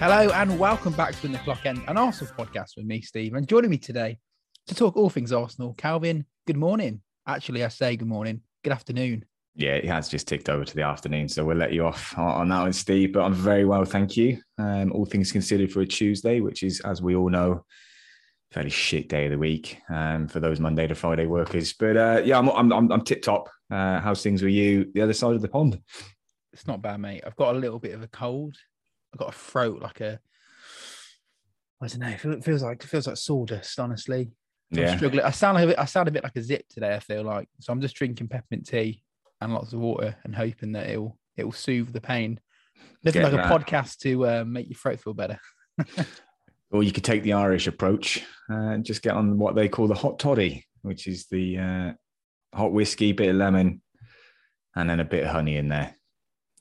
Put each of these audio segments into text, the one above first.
Hello and welcome back to In the Clock End, an Arsenal podcast with me, Steve. And joining me today to talk all things Arsenal, Calvin. Good morning. Actually, I say good morning. Good afternoon. Yeah, it has just ticked over to the afternoon, so we'll let you off on that one, Steve. But I'm very well, thank you. Um, all things considered for a Tuesday, which is, as we all know, fairly shit day of the week um, for those Monday to Friday workers. But uh, yeah, I'm I'm I'm, I'm tip top. Uh, how's things with you? The other side of the pond. It's not bad, mate. I've got a little bit of a cold. I've got a throat like a. I don't know. It feels like it feels like sawdust. Honestly, so yeah. I'm struggling. I sound like a bit, I sound a bit like a zip today. I feel like so. I'm just drinking peppermint tea and lots of water and hoping that it'll it will soothe the pain. Nothing like that. a podcast to uh, make your throat feel better. or you could take the Irish approach and just get on what they call the hot toddy, which is the uh, hot whiskey, bit of lemon, and then a bit of honey in there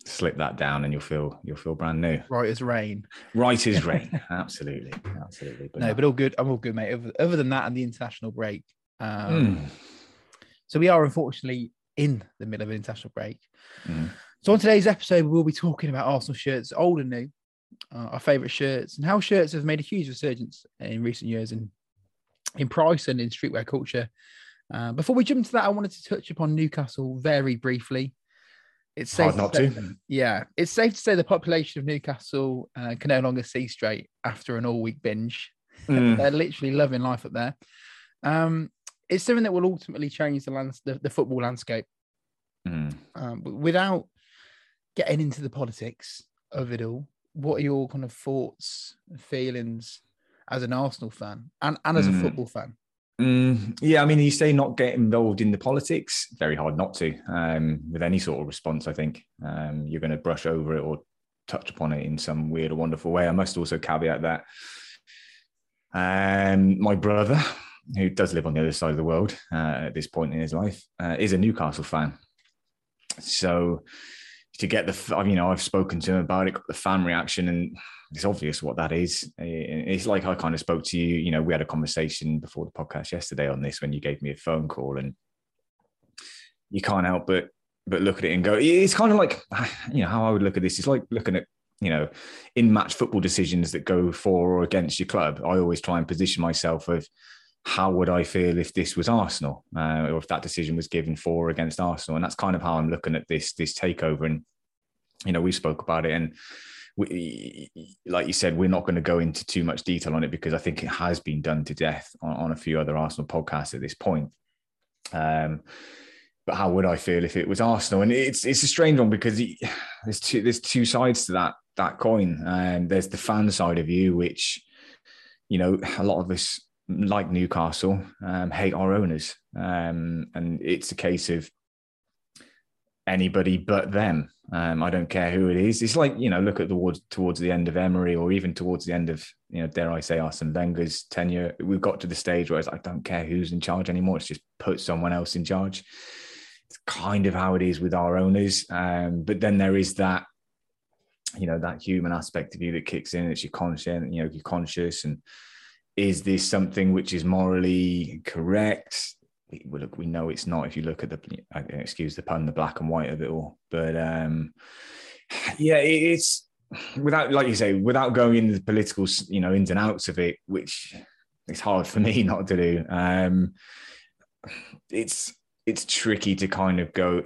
slip that down and you'll feel you'll feel brand new. Right as rain. Right as rain. absolutely, absolutely. But no, no, but all good. I'm all good, mate. Other, other than that, and the international break. Um, mm. So we are unfortunately in the middle of an international break. Mm. So on today's episode, we'll be talking about Arsenal shirts, old and new, uh, our favourite shirts, and how shirts have made a huge resurgence in recent years in in price and in streetwear culture. Uh, before we jump into that, I wanted to touch upon Newcastle very briefly. It's safe Hard not to. Say, yeah, it's safe to say the population of Newcastle uh, can no longer see straight after an all-week binge. Mm. They're literally loving life up there. Um, it's something that will ultimately change the lands, the, the football landscape. Mm. Um, without getting into the politics of it all, what are your kind of thoughts, feelings as an Arsenal fan and, and as mm. a football fan? Mm, yeah, I mean, you say not get involved in the politics. Very hard not to. Um, with any sort of response, I think um, you're going to brush over it or touch upon it in some weird or wonderful way. I must also caveat that um, my brother, who does live on the other side of the world uh, at this point in his life, uh, is a Newcastle fan. So to get the, you know, I've spoken to him about it, got the fan reaction, and it's obvious what that is. It's like I kind of spoke to you. You know, we had a conversation before the podcast yesterday on this when you gave me a phone call, and you can't help but but look at it and go. It's kind of like you know how I would look at this. It's like looking at you know in match football decisions that go for or against your club. I always try and position myself of how would I feel if this was Arsenal, uh, or if that decision was given for or against Arsenal, and that's kind of how I'm looking at this this takeover. And you know, we spoke about it, and we, like you said, we're not going to go into too much detail on it because I think it has been done to death on, on a few other Arsenal podcasts at this point. Um, but how would I feel if it was Arsenal? And it's it's a strange one because there's two there's two sides to that that coin. Um, there's the fan side of you, which you know a lot of us like Newcastle um, hate our owners, um, and it's a case of anybody but them. Um, I don't care who it is. It's like you know, look at the towards towards the end of Emery, or even towards the end of you know, dare I say, Arsene Wenger's tenure. We've got to the stage where it's like, I don't care who's in charge anymore. It's just put someone else in charge. It's kind of how it is with our owners. Um, but then there is that, you know, that human aspect of you that kicks in. It's your conscience, you know, you're conscious, and is this something which is morally correct? we, look, we know it's not if you look at the excuse the pun, the black and white of it all. But um, yeah, it's without, like you say, without going into the political, you know, ins and outs of it, which it's hard for me not to do. Um, it's it's tricky to kind of go.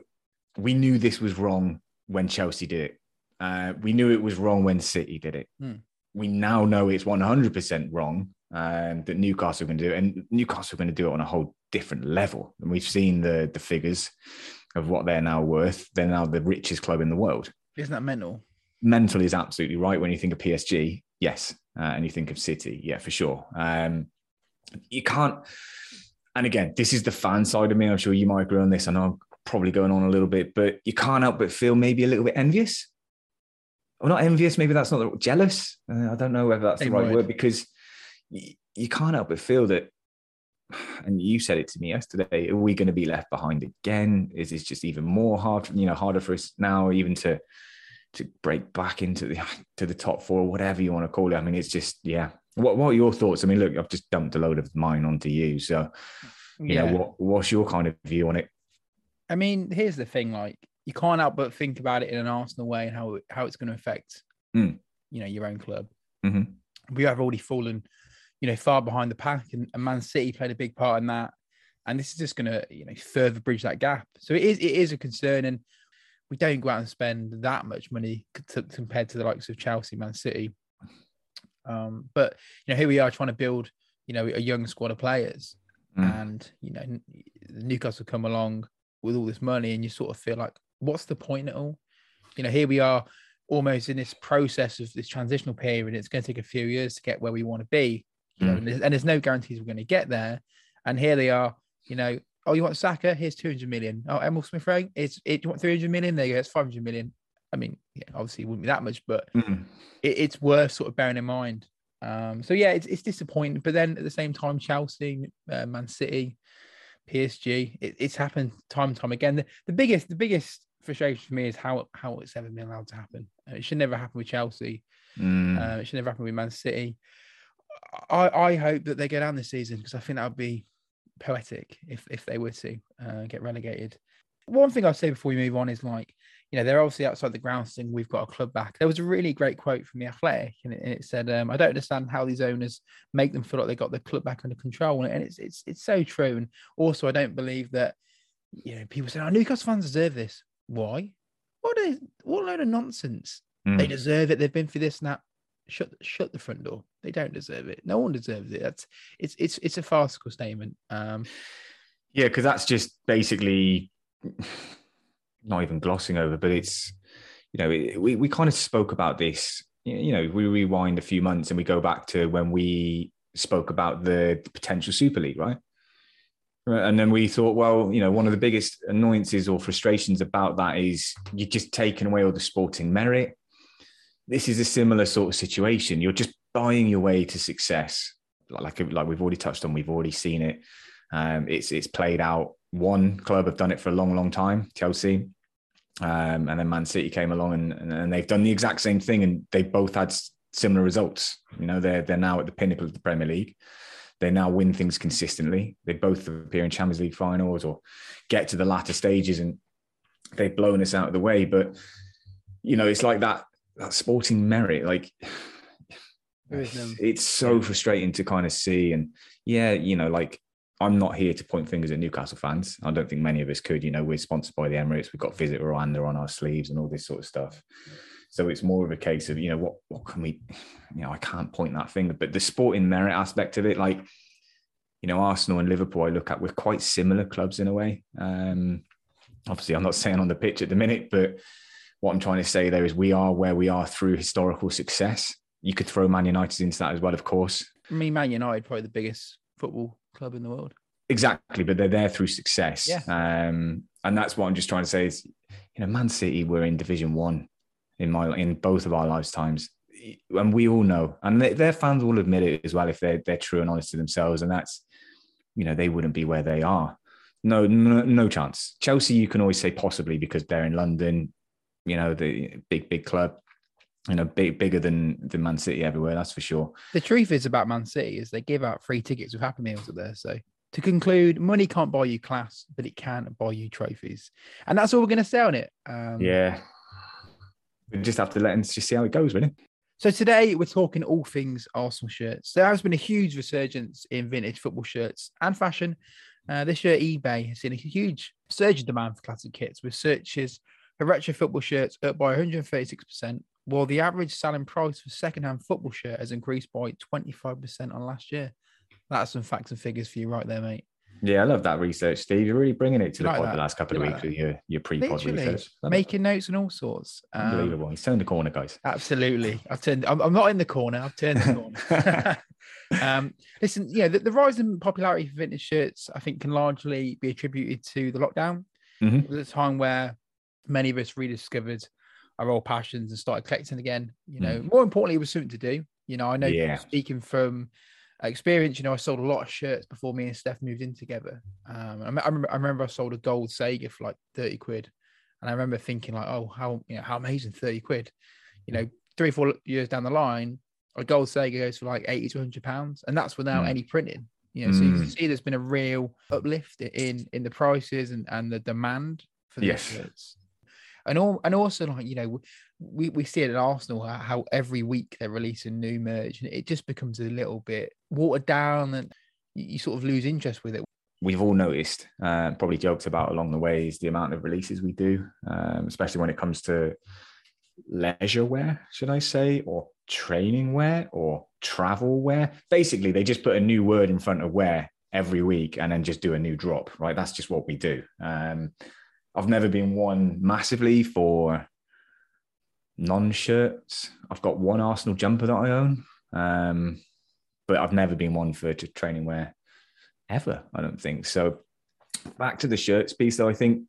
We knew this was wrong when Chelsea did it. Uh, we knew it was wrong when City did it. Hmm. We now know it's 100% wrong um, that Newcastle are going to do it, and Newcastle are going to do it on a whole different level. And we've seen the the figures of what they're now worth. They're now the richest club in the world. Isn't that mental? Mental is absolutely right. When you think of PSG, yes, uh, and you think of City, yeah, for sure. Um, you can't. And again, this is the fan side of me. I'm sure you might agree on this. I know I'm probably going on a little bit, but you can't help but feel maybe a little bit envious. Or not envious. Maybe that's not the, jealous. Uh, I don't know whether that's Same the right word, word because you, you can't help but feel that and you said it to me yesterday are we going to be left behind again is this just even more hard you know harder for us now even to to break back into the to the top four whatever you want to call it i mean it's just yeah what, what are your thoughts i mean look i've just dumped a load of mine onto you so you yeah. know what what's your kind of view on it i mean here's the thing like you can't help but think about it in an arsenal way and how how it's going to affect mm. you know your own club Mm-hmm. We have already fallen, you know, far behind the pack, and, and Man City played a big part in that. And this is just going to, you know, further bridge that gap. So it is, it is a concern, and we don't go out and spend that much money to, compared to the likes of Chelsea, Man City. Um, but you know, here we are trying to build, you know, a young squad of players, mm. and you know, Newcastle come along with all this money, and you sort of feel like, what's the point at all? You know, here we are almost in this process of this transitional period. It's going to take a few years to get where we want to be, you mm. and there's, and there's no guarantees we're going to get there. And here they are, you know, oh, you want Saka? Here's 200 million. Oh, Emile Smith Rowe, it's it, you want 300 million? There you go, it's 500 million. I mean, yeah, obviously it wouldn't be that much, but mm. it, it's worth sort of bearing in mind. Um, so yeah, it's, it's disappointing, but then at the same time, Chelsea, uh, Man City, PSG, it, it's happened time and time again. The, the, biggest, the biggest frustration for me is how how it's ever been allowed to happen. Uh, it should never happen with Chelsea. Mm. Uh, it should never happen with Man City. I, I hope that they go down this season because I think that would be poetic if if they were to uh, get relegated. One thing I'll say before we move on is like, you know, they're obviously outside the ground saying we've got a club back. There was a really great quote from the Athletic, and it, and it said, um, "I don't understand how these owners make them feel like they got the club back under control," and it's it's it's so true. And also, I don't believe that, you know, people say, "Oh, Newcastle fans deserve this." Why? What a what a load of nonsense! Mm. They deserve it. They've been through this now shut shut the front door. They don't deserve it. No one deserves it. That's it's it's it's a farcical statement. Um, yeah, because that's just basically not even glossing over, but it's you know we we kind of spoke about this. You know, we rewind a few months and we go back to when we spoke about the potential Super League, right? And then we thought, well, you know, one of the biggest annoyances or frustrations about that is you're just taking away all the sporting merit this is a similar sort of situation. You're just buying your way to success. Like, like we've already touched on, we've already seen it. Um, it's it's played out. One club have done it for a long, long time, Chelsea, um, and then Man City came along and, and they've done the exact same thing, and they both had similar results. You know, they're they're now at the pinnacle of the Premier League. They now win things consistently. They both appear in Champions League finals or get to the latter stages, and they've blown us out of the way. But you know, it's like that that sporting merit, like it's so frustrating to kind of see. And yeah, you know, like I'm not here to point fingers at Newcastle fans. I don't think many of us could. You know, we're sponsored by the Emirates. We've got Visit Rwanda on our sleeves and all this sort of stuff. So it's more of a case of, you know, what what can we, you know, I can't point that finger, but the sporting merit aspect of it, like, you know, Arsenal and Liverpool, I look at, we're quite similar clubs in a way. Um, obviously, I'm not saying on the pitch at the minute, but what I'm trying to say there is we are where we are through historical success. You could throw Man United into that as well, of course. I mean, Man United probably the biggest football club in the world. Exactly, but they're there through success. Yeah. Um, and that's what I'm just trying to say is, you know, Man City were in Division One in my in both of our lifetimes, and we all know, and they, their fans will admit it as well if they're they're true and honest to themselves, and that's, you know, they wouldn't be where they are. No, no, no chance. Chelsea, you can always say possibly because they're in London you know, the big, big club, you know, big, bigger than, than Man City everywhere, that's for sure. The truth is about Man City is they give out free tickets with Happy Meals up there. So to conclude, money can't buy you class, but it can buy you trophies. And that's all we're going to say on it. Um, yeah. We just have to let them just see how it goes, really. So today we're talking all things Arsenal shirts. There has been a huge resurgence in vintage football shirts and fashion. Uh, this year, eBay has seen a huge surge in demand for classic kits with searches retro football shirts up by 136%, while the average selling price for second-hand football shirt has increased by 25% on last year. That's some facts and figures for you right there, mate. Yeah, I love that research, Steve. You're really bringing it to the like pod the last couple you of like weeks that. with your, your pre-pod Literally, research. Making notes and all sorts. Um, Unbelievable. He's turned the corner, guys. Absolutely. I've turned. I'm, I'm, not in the corner. I've turned the corner. um, listen, yeah, the, the, rise in popularity for vintage shirts, I think, can largely be attributed to the lockdown. Mm-hmm. It was a time where many of us rediscovered our old passions and started collecting again. You know, mm. more importantly, it was something to do. You know, I know yeah. speaking from experience, you know, I sold a lot of shirts before me and Steph moved in together. Um, I, I, remember, I remember I sold a gold Sega for like 30 quid. And I remember thinking like, oh, how, you know, how amazing 30 quid, you know, three, four years down the line, a gold Sega goes for like 80 to 100 pounds. And that's without mm. any printing. You know, mm. so you can mm. see there's been a real uplift in in the prices and, and the demand for the yes. shirts. And all and also like you know we, we see it at Arsenal how, every week they're releasing new merch and it just becomes a little bit watered down and you, you sort of lose interest with it. We've all noticed, uh, probably joked about along the way, is the amount of releases we do, um, especially when it comes to leisure wear, should I say, or training wear or travel wear. Basically, they just put a new word in front of wear every week and then just do a new drop, right? That's just what we do. Um, I've never been one massively for non shirts. I've got one Arsenal jumper that I own, um, but I've never been one for training wear ever. I don't think so. Back to the shirts piece, though, I think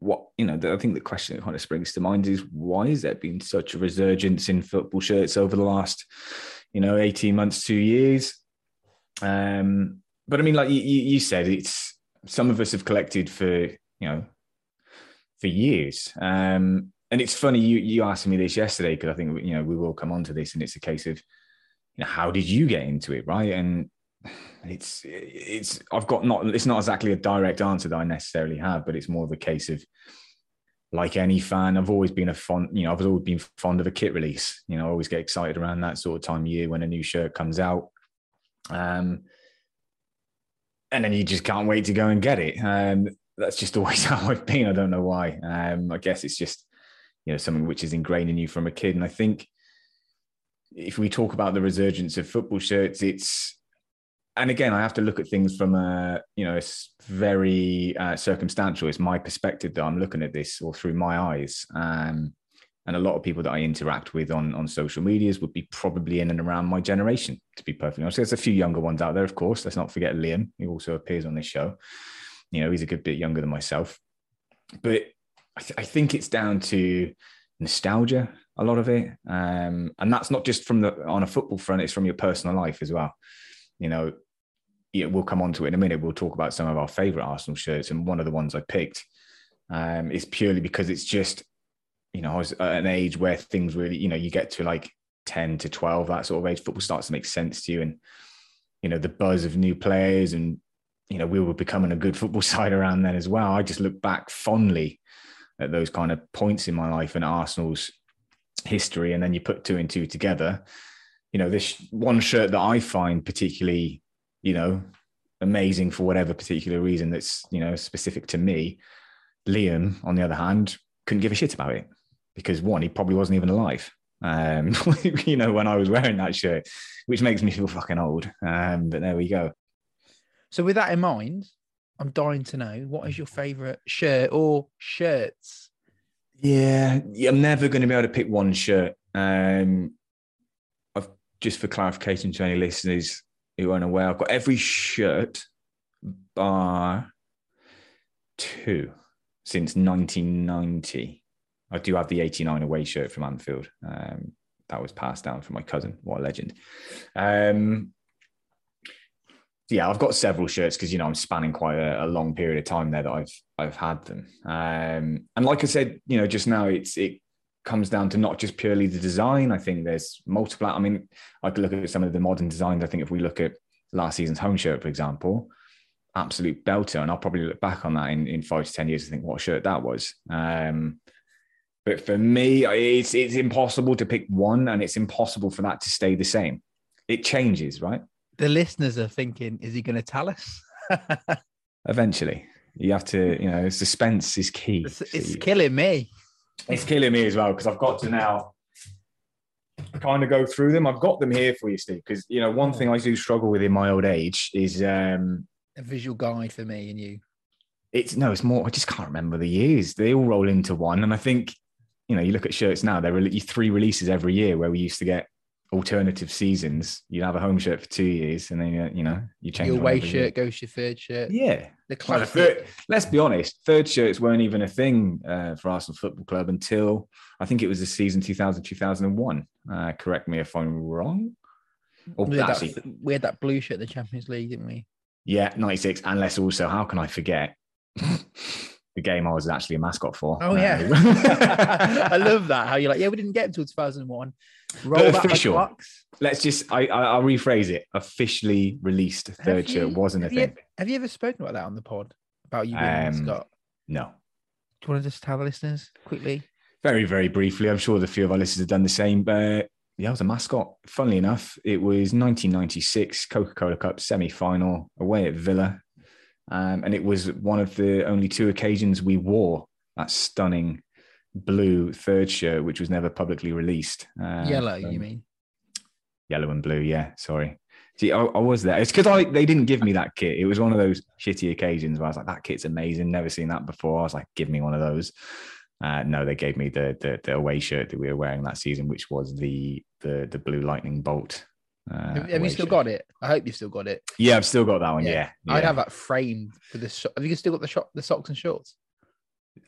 what you know, I think the question that kind of springs to mind is why has there been such a resurgence in football shirts over the last, you know, eighteen months, two years? Um, but I mean, like you, you said, it's some of us have collected for you know for years. Um, and it's funny you you asked me this yesterday because I think you know we will come on to this, and it's a case of you know how did you get into it, right? And it's it's I've got not it's not exactly a direct answer that I necessarily have, but it's more of a case of like any fan, I've always been a fond, you know, I've always been fond of a kit release. You know, I always get excited around that sort of time of year when a new shirt comes out. Um, and then you just can't wait to go and get it. Um, that's just always how I've been. I don't know why. Um, I guess it's just, you know, something which is ingrained in you from a kid. And I think if we talk about the resurgence of football shirts, it's, and again, I have to look at things from a, you know, it's very uh, circumstantial. It's my perspective that I'm looking at this or through my eyes. Um, and a lot of people that I interact with on on social medias would be probably in and around my generation. To be perfectly honest, there's a few younger ones out there, of course. Let's not forget Liam, who also appears on this show. You know, he's a good bit younger than myself, but I, th- I think it's down to nostalgia. A lot of it, um, and that's not just from the on a football front; it's from your personal life as well. You know, yeah, we'll come on to it in a minute. We'll talk about some of our favorite Arsenal shirts, and one of the ones I picked um, is purely because it's just you know, I was at an age where things really, you know, you get to like 10 to 12, that sort of age, football starts to make sense to you. And, you know, the buzz of new players and, you know, we were becoming a good football side around then as well. I just look back fondly at those kind of points in my life and Arsenal's history. And then you put two and two together. You know, this one shirt that I find particularly, you know, amazing for whatever particular reason that's, you know, specific to me. Liam, on the other hand, couldn't give a shit about it because one, he probably wasn't even alive. Um, you know, when I was wearing that shirt, which makes me feel fucking old. Um, but there we go. So with that in mind, I'm dying to know what is your favorite shirt or shirts? Yeah, I'm never going to be able to pick one shirt. Um, I've just for clarification to any listeners who aren't aware, I've got every shirt bar two since 1990. I do have the 89 away shirt from Anfield. Um, that was passed down from my cousin. What a legend. Um, yeah, I've got several shirts because you know I'm spanning quite a, a, long period of time there that I've I've had them. Um, and like I said, you know, just now it's it comes down to not just purely the design. I think there's multiple. I mean, I could look at some of the modern designs. I think if we look at last season's home shirt, for example, absolute belter. And I'll probably look back on that in, in five to 10 years and think what shirt that was. Um, but for me, it's, it's impossible to pick one and it's impossible for that to stay the same. It changes, right? The listeners are thinking, is he going to tell us? Eventually. You have to, you know, suspense is key. It's, it's killing me. It's killing me as well because I've got to now kind of go through them. I've got them here for you, Steve, because you know one thing I do struggle with in my old age is um, a visual guide for me and you. It's no, it's more. I just can't remember the years. They all roll into one, and I think you know you look at shirts now. There are three releases every year where we used to get alternative seasons. You'd have a home shirt for two years, and then you know you change your away shirt year. goes your third shirt. Yeah, the classic. third, let's be honest, third shirts weren't even a thing uh, for Arsenal Football Club until I think it was the season 2000 2001. Uh, correct me if I'm wrong. Or we, had actually, that, we had that blue shirt, the Champions League, didn't we? Yeah, 96. And less also, how can I forget the game I was actually a mascot for? Oh, yeah. I love that. How you're like, yeah, we didn't get until 2001. Roll but official. Let's just, I, I, will rephrase it. Officially released third shirt wasn't a thing. have you ever spoken about that on the pod? About you being um, a mascot? No. Do you want to just tell the listeners quickly? Very, very briefly. I'm sure the few of our listeners have done the same. But yeah, I was a mascot. Funnily enough, it was 1996 Coca Cola Cup semi final away at Villa. Um, and it was one of the only two occasions we wore that stunning blue third shirt, which was never publicly released. Uh, yellow, you mean? Yellow and blue, yeah. Sorry. See, I, I was there. It's because I they didn't give me that kit. It was one of those shitty occasions where I was like, "That kit's amazing. Never seen that before." I was like, "Give me one of those." Uh, no, they gave me the, the, the away shirt that we were wearing that season, which was the the the blue lightning bolt. Uh, have, have you still got it? I hope you've still got it. Yeah, I've still got that one. Yeah, yeah. I'd have that framed for the. Have you still got the shop, the socks and shorts?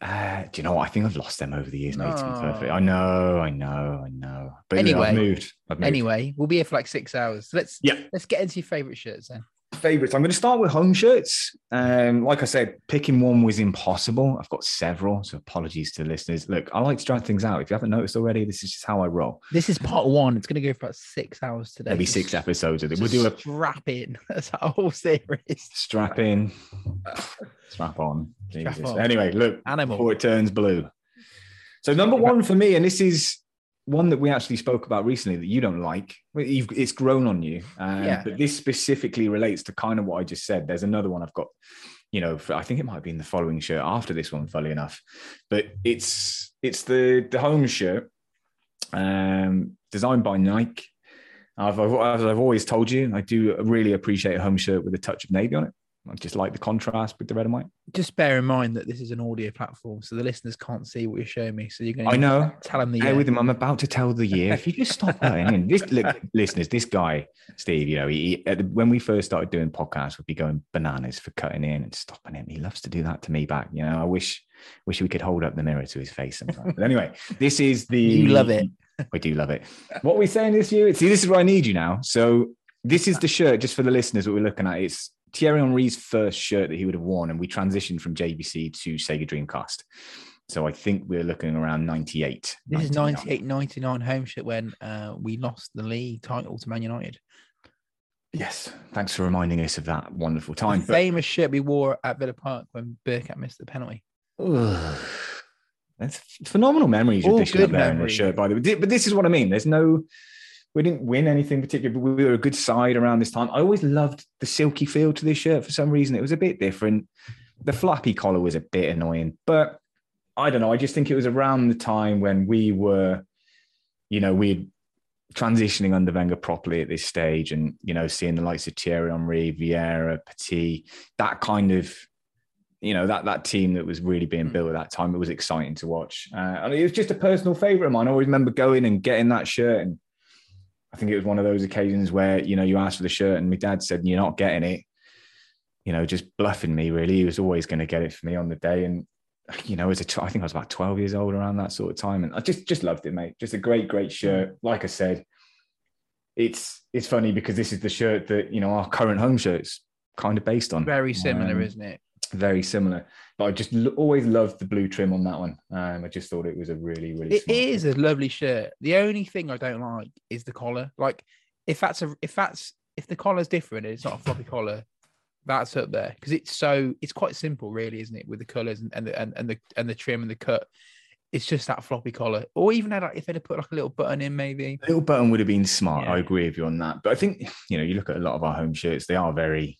Uh, do you know what? I think I've lost them over the years, mate. Perfect, I know, I know, I know. But anyway, I've moved. I've moved. Anyway, we'll be here for like six hours. So let's yeah, let's get into your favorite shirts then favorites. I'm going to start with home shirts. Um, like I said, picking one was impossible. I've got several, so apologies to listeners. Look, I like to try things out. If you haven't noticed already, this is just how I roll. This is part one. It's going to go for about six hours today. Maybe six episodes of it. We'll do a strap in. That's our whole series. Strap in, strap on. Strap on. Anyway, look, Animal. before it turns blue. So number one for me, and this is one that we actually spoke about recently that you don't like. it's grown on you, um, yeah. but this specifically relates to kind of what I just said. There's another one I've got. You know, for, I think it might be in the following shirt after this one, funny enough, but it's it's the the home shirt, um, designed by Nike. I've, as I've always told you, I do really appreciate a home shirt with a touch of navy on it. I just like the contrast with the red and white. Just bear in mind that this is an audio platform, so the listeners can't see what you're showing me. So you're going. To I know. Tell them the. Hey, with him, I'm about to tell the year. if you just stop that, and this look, listeners, this guy, Steve, you know, he, he when we first started doing podcasts, would be going bananas for cutting in and stopping him. He loves to do that to me back. You know, I wish, wish we could hold up the mirror to his face sometimes. but anyway, this is the. You love it. We do love it. What we're saying this year, see, this is where I need you now. So this is the shirt, just for the listeners, what we're looking at. It's Thierry Henry's first shirt that he would have worn, and we transitioned from JVC to Sega Dreamcast. So I think we're looking around 98. This 99. is 98 99 home shirt when uh, we lost the league title to Man United. Yes, thanks for reminding us of that wonderful time. The but... famous shirt we wore at Villa Park when Bergkamp missed the penalty. That's phenomenal memories you're dishing up there in the shirt, by the way. But this is what I mean. There's no we didn't win anything particular, but we were a good side around this time. I always loved the silky feel to this shirt for some reason. It was a bit different. The flappy collar was a bit annoying, but I don't know. I just think it was around the time when we were, you know, we transitioning under Wenger properly at this stage, and you know, seeing the likes of Thierry Henry, Vieira, Petit, that kind of, you know, that that team that was really being hmm. built at that time. It was exciting to watch, uh, and it was just a personal favorite of mine. I always remember going and getting that shirt and I think it was one of those occasions where, you know, you asked for the shirt and my dad said, You're not getting it. You know, just bluffing me, really. He was always going to get it for me on the day. And, you know, as a, I think I was about 12 years old around that sort of time. And I just, just loved it, mate. Just a great, great shirt. Like I said, it's, it's funny because this is the shirt that, you know, our current home shirt's kind of based on. Very similar, um, isn't it? Very similar. But I just l- always loved the blue trim on that one. Um, I just thought it was a really, really. It is a lovely shirt. The only thing I don't like is the collar. Like, if that's a, if that's if the collar's different, it's not a floppy collar. That's up there because it's so it's quite simple, really, isn't it? With the colours and, and the and, and the and the trim and the cut, it's just that floppy collar. Or even had like, if they'd have put like a little button in, maybe a little button would have been smart. Yeah. I agree with you on that. But I think you know, you look at a lot of our home shirts; they are very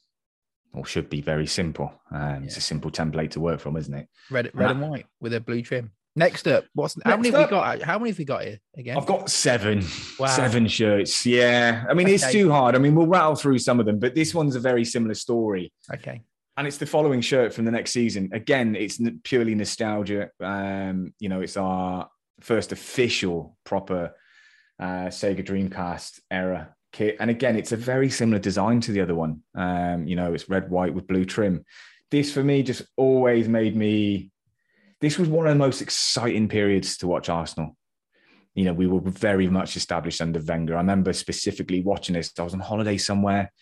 or should be very simple. Um, yeah. It's a simple template to work from, isn't it? Red, red and, and white with a blue trim. Next up, what's Next how many up, have we got? How many have we got here again? I've got seven. Wow. Seven shirts. Yeah. I mean, okay. it's too hard. I mean, we'll rattle through some of them, but this one's a very similar story. Okay. And it's the following shirt from the next season. Again, it's purely nostalgia. Um, you know, it's our first official proper uh, Sega Dreamcast era kit. And again, it's a very similar design to the other one. Um, you know, it's red, white with blue trim. This for me just always made me. This was one of the most exciting periods to watch Arsenal. You know, we were very much established under Wenger. I remember specifically watching this. I was on holiday somewhere.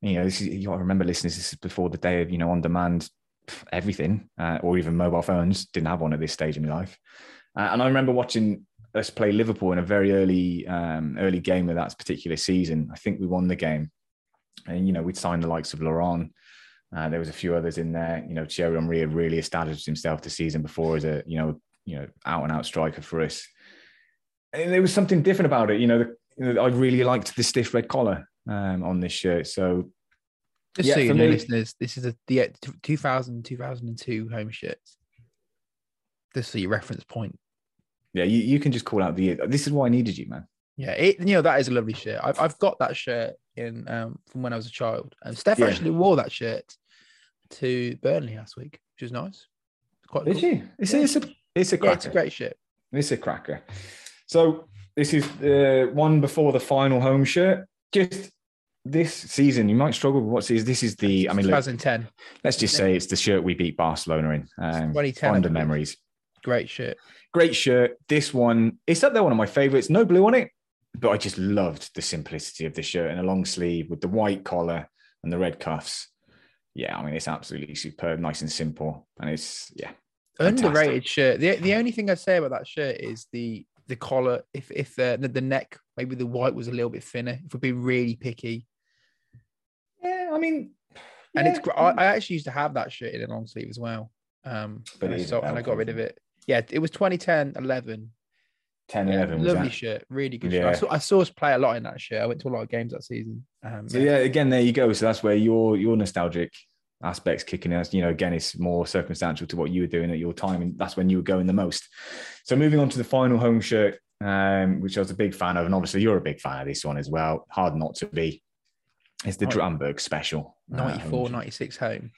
You know, this is, you got to remember, listeners, this is before the day of you know on demand everything, uh, or even mobile phones. Didn't have one at this stage in my life. Uh, and I remember watching us play Liverpool in a very early um, early game of that particular season. I think we won the game, and you know we'd signed the likes of Lauren, Uh, there was a few others in there. You know, Thierry Henry had really established himself the season before as a you know you know out and out striker for us. And there was something different about it. You know, the, you know I really liked the stiff red collar um, on this shirt. So just yeah, so you know, me, listeners, this is a, the 2000 2002 home shirts. This is your reference point. Yeah, you, you can just call out the year. This is why I needed you, man. Yeah, it, you know that is a lovely shirt. I've, I've got that shirt in um, from when I was a child, and Steph yeah. actually wore that shirt to Burnley last week, which was nice. quite Did cool. It's, yeah. it's a it's a cracker. Yeah, it's a great shirt. It's a cracker. So this is the one before the final home shirt. Just this season, you might struggle with what season. This is the, I mean, 2010. Look, let's just say it's the shirt we beat Barcelona in. Um, 2010. Fonder memories. Great shirt. Great shirt. This one, it's up there, one of my favorites. No blue on it, but I just loved the simplicity of the shirt and a long sleeve with the white collar and the red cuffs. Yeah, I mean, it's absolutely superb, nice and simple. And it's, yeah. Fantastic. Underrated shirt. The, the only thing I'd say about that shirt is the the collar. If if the, the neck, maybe the white was a little bit thinner. If we're being really picky. Yeah, I mean, and it's I, I actually used to have that shirt in a long sleeve as well. Um, but and, I, and I got rid of it. Yeah, it was 2010, 11. 10 yeah, 11 lovely shirt really good yeah. shirt. I saw, I saw, us play a lot in that shirt. I went to a lot of games that season. Um, so yeah. yeah again there you go. So that's where your your nostalgic aspects kicking in. You know again it's more circumstantial to what you were doing at your time and that's when you were going the most. So moving on to the final home shirt um, which i was a big fan of and obviously you're a big fan of this one as well. Hard not to be. It's the Dramberg special. 94 uh, 96 home.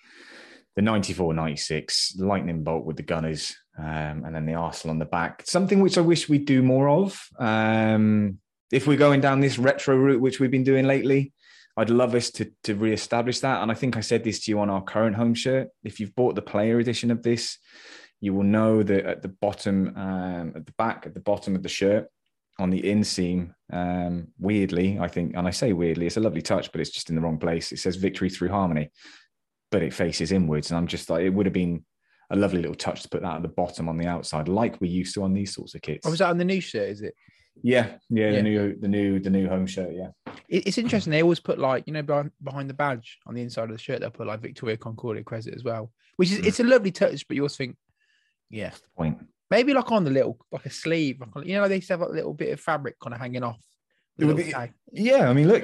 the 94 96 lightning bolt with the gunners um, and then the Arsenal on the back. Something which I wish we'd do more of. Um, if we're going down this retro route, which we've been doing lately, I'd love us to to re-establish that. And I think I said this to you on our current home shirt. If you've bought the player edition of this, you will know that at the bottom, um, at the back, at the bottom of the shirt, on the inseam, um, weirdly, I think, and I say weirdly, it's a lovely touch, but it's just in the wrong place. It says "Victory through Harmony," but it faces inwards, and I'm just like, it would have been a lovely little touch to put that at the bottom on the outside, like we used to on these sorts of kits. Oh, was that on the new shirt? Is it? Yeah, yeah, yeah, the new, the new, the new home shirt. Yeah, it's interesting. They always put like you know behind, behind the badge on the inside of the shirt, they'll put like Victoria Concordia Crescit as well, which is mm. it's a lovely touch. But you always think, yeah, point. Maybe like on the little like a sleeve, like, you know, they have like a little bit of fabric kind of hanging off. Be, yeah, I mean, look,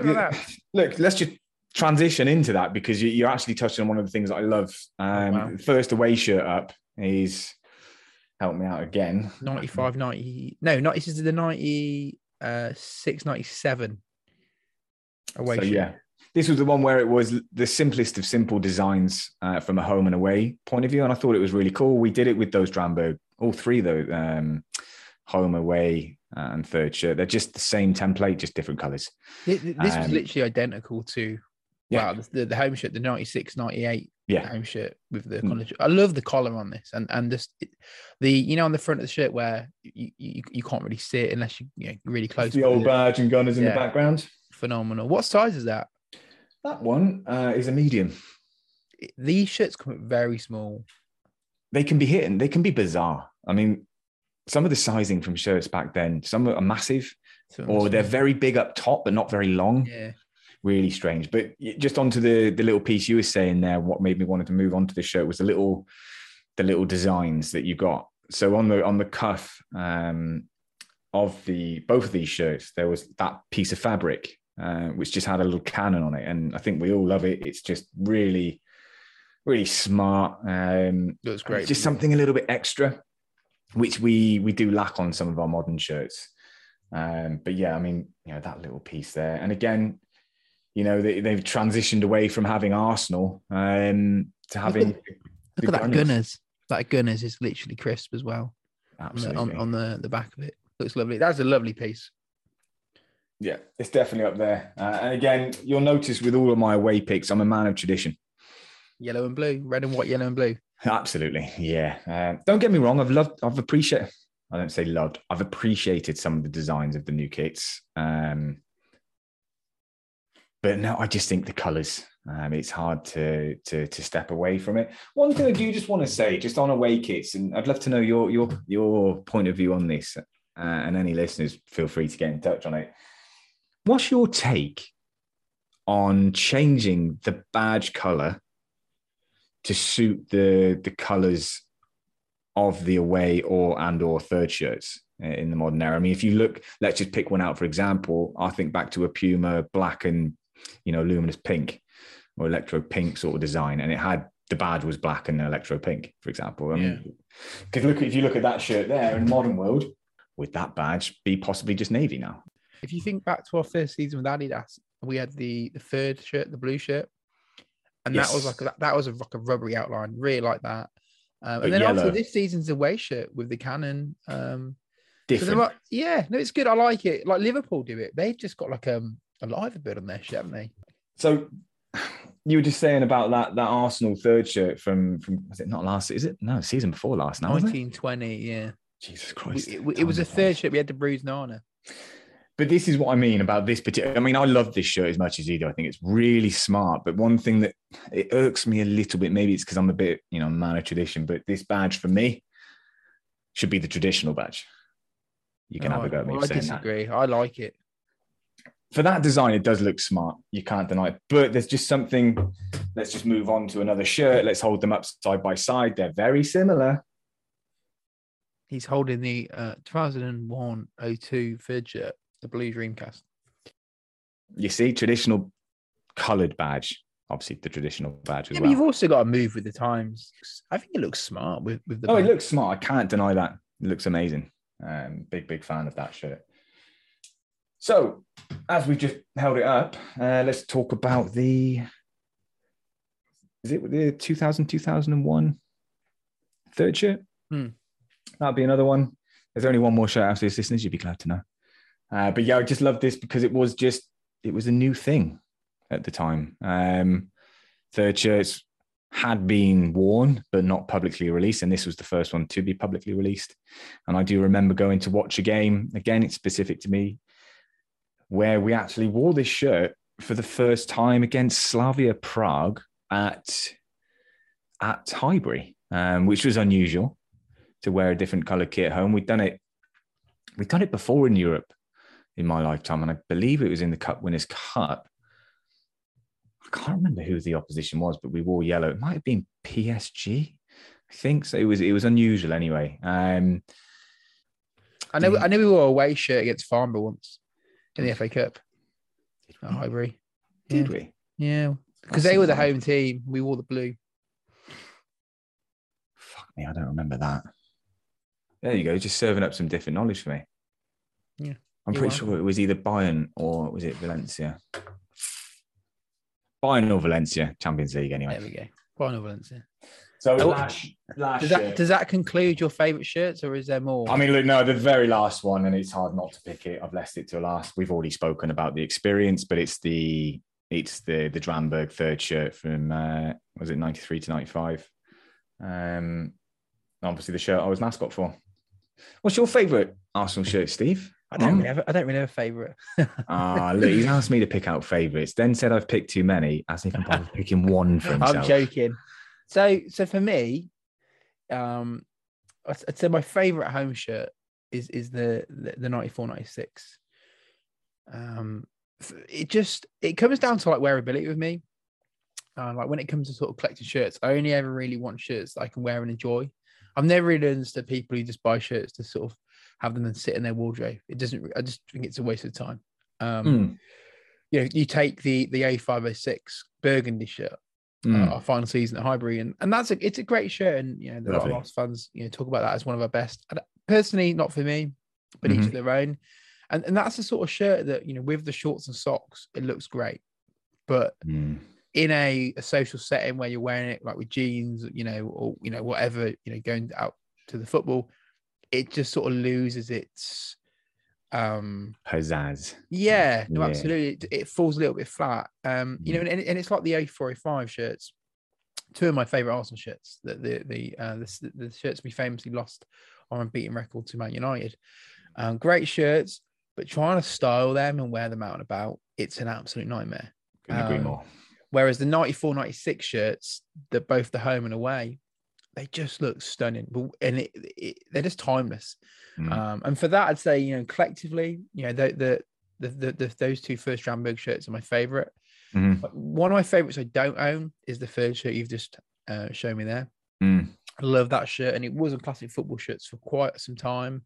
look, let's just transition into that because you, are actually touching on one of the things that I love. Um, oh, wow. First away shirt up is help me out again. 95, 90. No, not this is the 96, uh, 97 away so, shirt. Yeah. This was the one where it was the simplest of simple designs uh, from a home and away point of view. And I thought it was really cool. We did it with those Dramberg, all three though, um, home, away, and third shirt. They're just the same template, just different colors. This, this um, was literally identical to yeah. Wow, the, the home shirt, the 96, 98 yeah. home shirt with the mm. I love the collar on this and and just the you know on the front of the shirt where you you, you can't really see it unless you you know really close. The old badge and gunners yeah. in the background. Phenomenal. What size is that? That one uh, is a medium. These shirts come very small. They can be hidden. They can be bizarre. I mean, some of the sizing from shirts back then, some are massive, some or they're very big up top but not very long. Yeah really strange. But just onto the the little piece you were saying there, what made me wanted to move on to the shirt was the little the little designs that you got. So on the on the cuff um, of the both of these shirts, there was that piece of fabric uh, which just had a little cannon on it, and I think we all love it. It's just really, really smart. Um, That's great. just something a little bit extra, which we we do lack on some of our modern shirts. Um, but yeah, I mean, you know, that little piece there, and again, you know, they, have transitioned away from having Arsenal um, to having. Look at, look at that Gunners. That Gunners is literally crisp as well. Absolutely. On, the, on, on the, the back of it. Looks lovely. That's a lovely piece. Yeah, it's definitely up there. Uh, and again, you'll notice with all of my away picks, I'm a man of tradition. Yellow and blue, red and white, yellow and blue. Absolutely, yeah. Uh, don't get me wrong. I've loved, I've appreciated. I don't say loved. I've appreciated some of the designs of the new kits. Um, but no, I just think the colours. Um, it's hard to, to to step away from it. One thing I do just want to say, just on away kits, and I'd love to know your your your point of view on this, uh, and any listeners feel free to get in touch on it. What's your take on changing the badge colour to suit the the colours of the away or and or third shirts in the modern era. I mean, if you look, let's just pick one out for example. I think back to a Puma black and you know luminous pink or electro pink sort of design, and it had the badge was black and electro pink, for example. I mean, because look if you look at that shirt there in modern world, would that badge, be possibly just navy now. If you think back to our first season with Adidas, we had the the third shirt, the blue shirt, and yes. that was like a, that was a, like a rubbery outline, really like that. Um, and then yellow. after this season's away shirt with the cannon. Um, Different. So yeah, no, it's good. I like it. Like Liverpool do it. They've just got like um, a liver bit on their shirt, haven't they? So you were just saying about that that Arsenal third shirt from from was it not last? Is it no season before last? Now nineteen twenty. Yeah. Jesus Christ! It, it, it was a third shirt. We had to bruised banana. But this is what I mean about this particular. I mean, I love this shirt as much as you do. I think it's really smart. But one thing that it irks me a little bit, maybe it's because I'm a bit, you know, man of tradition. But this badge for me should be the traditional badge. You can oh, have a go at me. Well, I disagree. That. I like it for that design, it does look smart. You can't deny it. But there's just something. Let's just move on to another shirt. Let's hold them up side by side. They're very similar. He's holding the uh, 2001 02 third shirt, the blue Dreamcast. You see, traditional coloured badge. Obviously, the traditional badge as yeah, well. But you've also got to move with the times. I think it looks smart with, with the. Oh, badge. it looks smart. I can't deny that. It looks amazing. Um, big, big fan of that shirt. So, as we just held it up, uh, let's talk about the. Is it the 2000 2001 third shirt? Hmm. That'll be another one. There's only one more out to the listeners. You'd be glad to know. Uh, but yeah, I just love this because it was just it was a new thing at the time. Um, third shirts had been worn but not publicly released, and this was the first one to be publicly released. And I do remember going to watch a game. Again, it's specific to me where we actually wore this shirt for the first time against Slavia Prague at at Highbury, um, which was unusual to wear a different color kit at home. We'd done it, we'd done it before in Europe in my lifetime, and I believe it was in the Cup Winners' Cup. I can't remember who the opposition was, but we wore yellow. It might have been PSG, I think. So it was it was unusual anyway. Um, I know I know we wore a away shirt against Farnborough once in the mm. FA Cup oh, at Highbury. Did yeah. we? Yeah, because they were the home team. We wore the blue. Fuck me, I don't remember that. There you go, just serving up some different knowledge for me. Yeah, I'm pretty sure it was either Bayern or was it Valencia? Bayern or Valencia, Champions League, anyway. There we go. Bayern or Valencia. So last, last does that does that conclude your favourite shirts, or is there more? I mean, look, no, the very last one, and it's hard not to pick it. I've left it to last. We've already spoken about the experience, but it's the it's the the Dramberg third shirt from uh, was it ninety three to ninety five. Um, obviously the shirt I was mascot for. What's your favourite Arsenal shirt, Steve? I don't, really have, I don't really have a favourite. Ah, look, he's asked me to pick out favourites, then said I've picked too many, as if I'm picking one for himself. I'm joking. So, so for me, um, I'd say my favorite home shirt is is the the, the 94 96. Um, it just it comes down to like wearability with me. Uh, like when it comes to sort of collecting shirts, I only ever really want shirts that I can wear and enjoy. I've never really understood people who just buy shirts to sort of have them and sit in their wardrobe. It doesn't. I just think it's a waste of time. Um, mm. You know, you take the the A506 burgundy shirt mm. uh, our final season at Highbury, and and that's a it's a great shirt, and you know a lot of fans you know talk about that as one of our best. And personally, not for me, but mm-hmm. each of their own, and and that's the sort of shirt that you know with the shorts and socks, it looks great, but. Mm. In a, a social setting where you're wearing it like with jeans, you know, or you know, whatever, you know, going out to the football, it just sort of loses its um pizzazz. Yeah no yeah. absolutely it, falls a little bit flat um you know mm. and, and it's like the a405 shirts. Two of my favorite arsenal shirts the the the, uh, the, the shirts we famously lost on a beating record to man united. Um great shirts but trying to style them and wear them out and about it's an absolute nightmare. Couldn't agree um, more. whereas the 94 96 shirts that both the home and away they just look stunning and it, it, they're just timeless Mm. Um, and for that, I'd say you know collectively, you know the the the, the, the those two first Dramberg shirts are my favorite. Mm-hmm. One of my favorites I don't own is the third shirt you've just uh, showed me there. Mm. I love that shirt, and it was on classic football shirts for quite some time.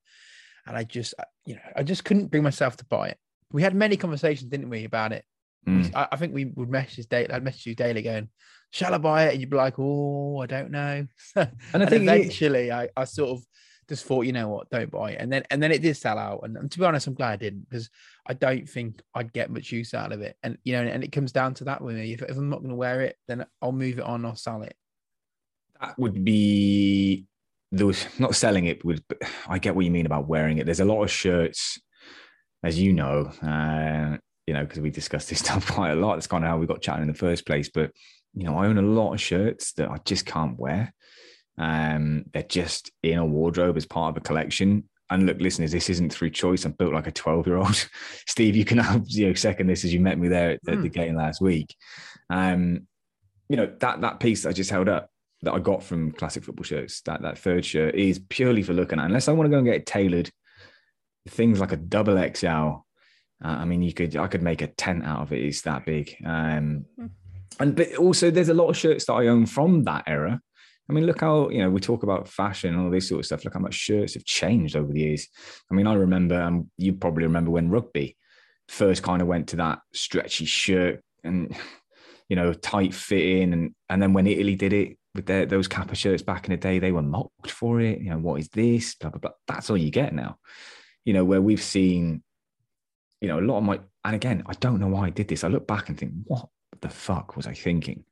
And I just, you know, I just couldn't bring myself to buy it. We had many conversations, didn't we, about it? Mm. I, I, think we would message daily. I'd message you daily going, "Shall I buy it?" And you'd be like, "Oh, I don't know." and, And I think it- eventually, I, I sort of just thought, you know what, don't buy it. And then and then it did sell out. And, and to be honest, I'm glad I didn't because I don't think I'd get much use out of it. And you know, and it comes down to that with me. If, if I'm not going to wear it, then I'll move it on or sell it. that would be those not selling it would but i get what you mean about wearing it there's a lot of shirts as you know uh you know because we discussed this stuff quite a lot that's kind of how we got chatting in the first place but you know i own a lot of shirts that i just can't wear um they're just in a wardrobe as part of a collection and look listeners this isn't through choice i'm built like a 12 year old steve you can have you know second this as you met me there at, at the Mm. game last week um you know that that piece that i just held up that I got from classic football shirts, that that third shirt is purely for looking at. Unless I want to go and get it tailored, things like a double XL. Uh, I mean, you could I could make a tent out of it. It's that big. Um, Hmm. and but also there's a lot of shirts that I own from that era. I mean, look how you know we talk about fashion and all this sort of stuff. Look how much shirts have changed over the years. I mean, I remember, and you probably remember when rugby first kind of went to that stretchy shirt and you know tight fitting, and and then when Italy did it with their, those Kappa shirts back in the day, they were mocked for it. You know, what is this? Blah blah blah. That's all you get now. You know, where we've seen, you know, a lot of my and again, I don't know why I did this. I look back and think, what the fuck was I thinking?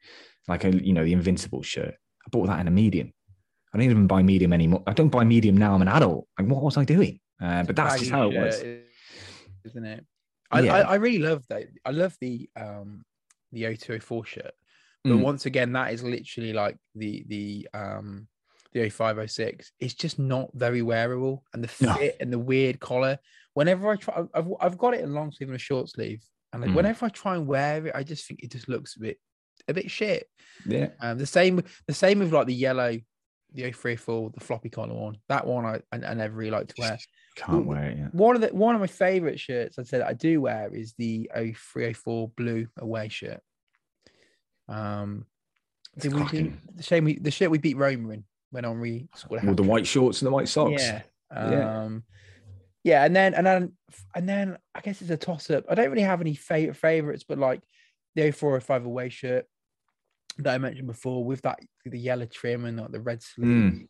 Like a, you know, the Invincible shirt. I bought that in a medium. I don't even buy medium anymore. I don't buy medium now. I'm an adult. Like, what was I doing? Uh, but that's just how it was. isn't it? I, Yeah. I, I really love that. I love the um the 0204 shirt. But Mm. once again, that is literally like the the um the 0506. It's just not very wearable, and the No. fit and the weird collar. Whenever I try, I've I've got it in long sleeve and a short sleeve, and like, Mm. whenever I try and wear it, I just think it just looks a bit a bit shit. Yeah. Um, the same the same with like the yellow, the 0304, the floppy collar one. That one I I, I never really like to wear. Can't wear it. Yeah. One of the one of my favorite shirts I'd say that I do wear is the 0304 blue away shirt. Um, did we do the same? We, the shirt we beat Roma in when Henri scored With the white shorts and the white socks. Yeah. Yeah. Um, yeah, and then and then and then I guess it's a toss up. I don't really have any favorite favorites, but like the 0405 away shirt that I mentioned before with that the yellow trim and like the red sleeve. Mm.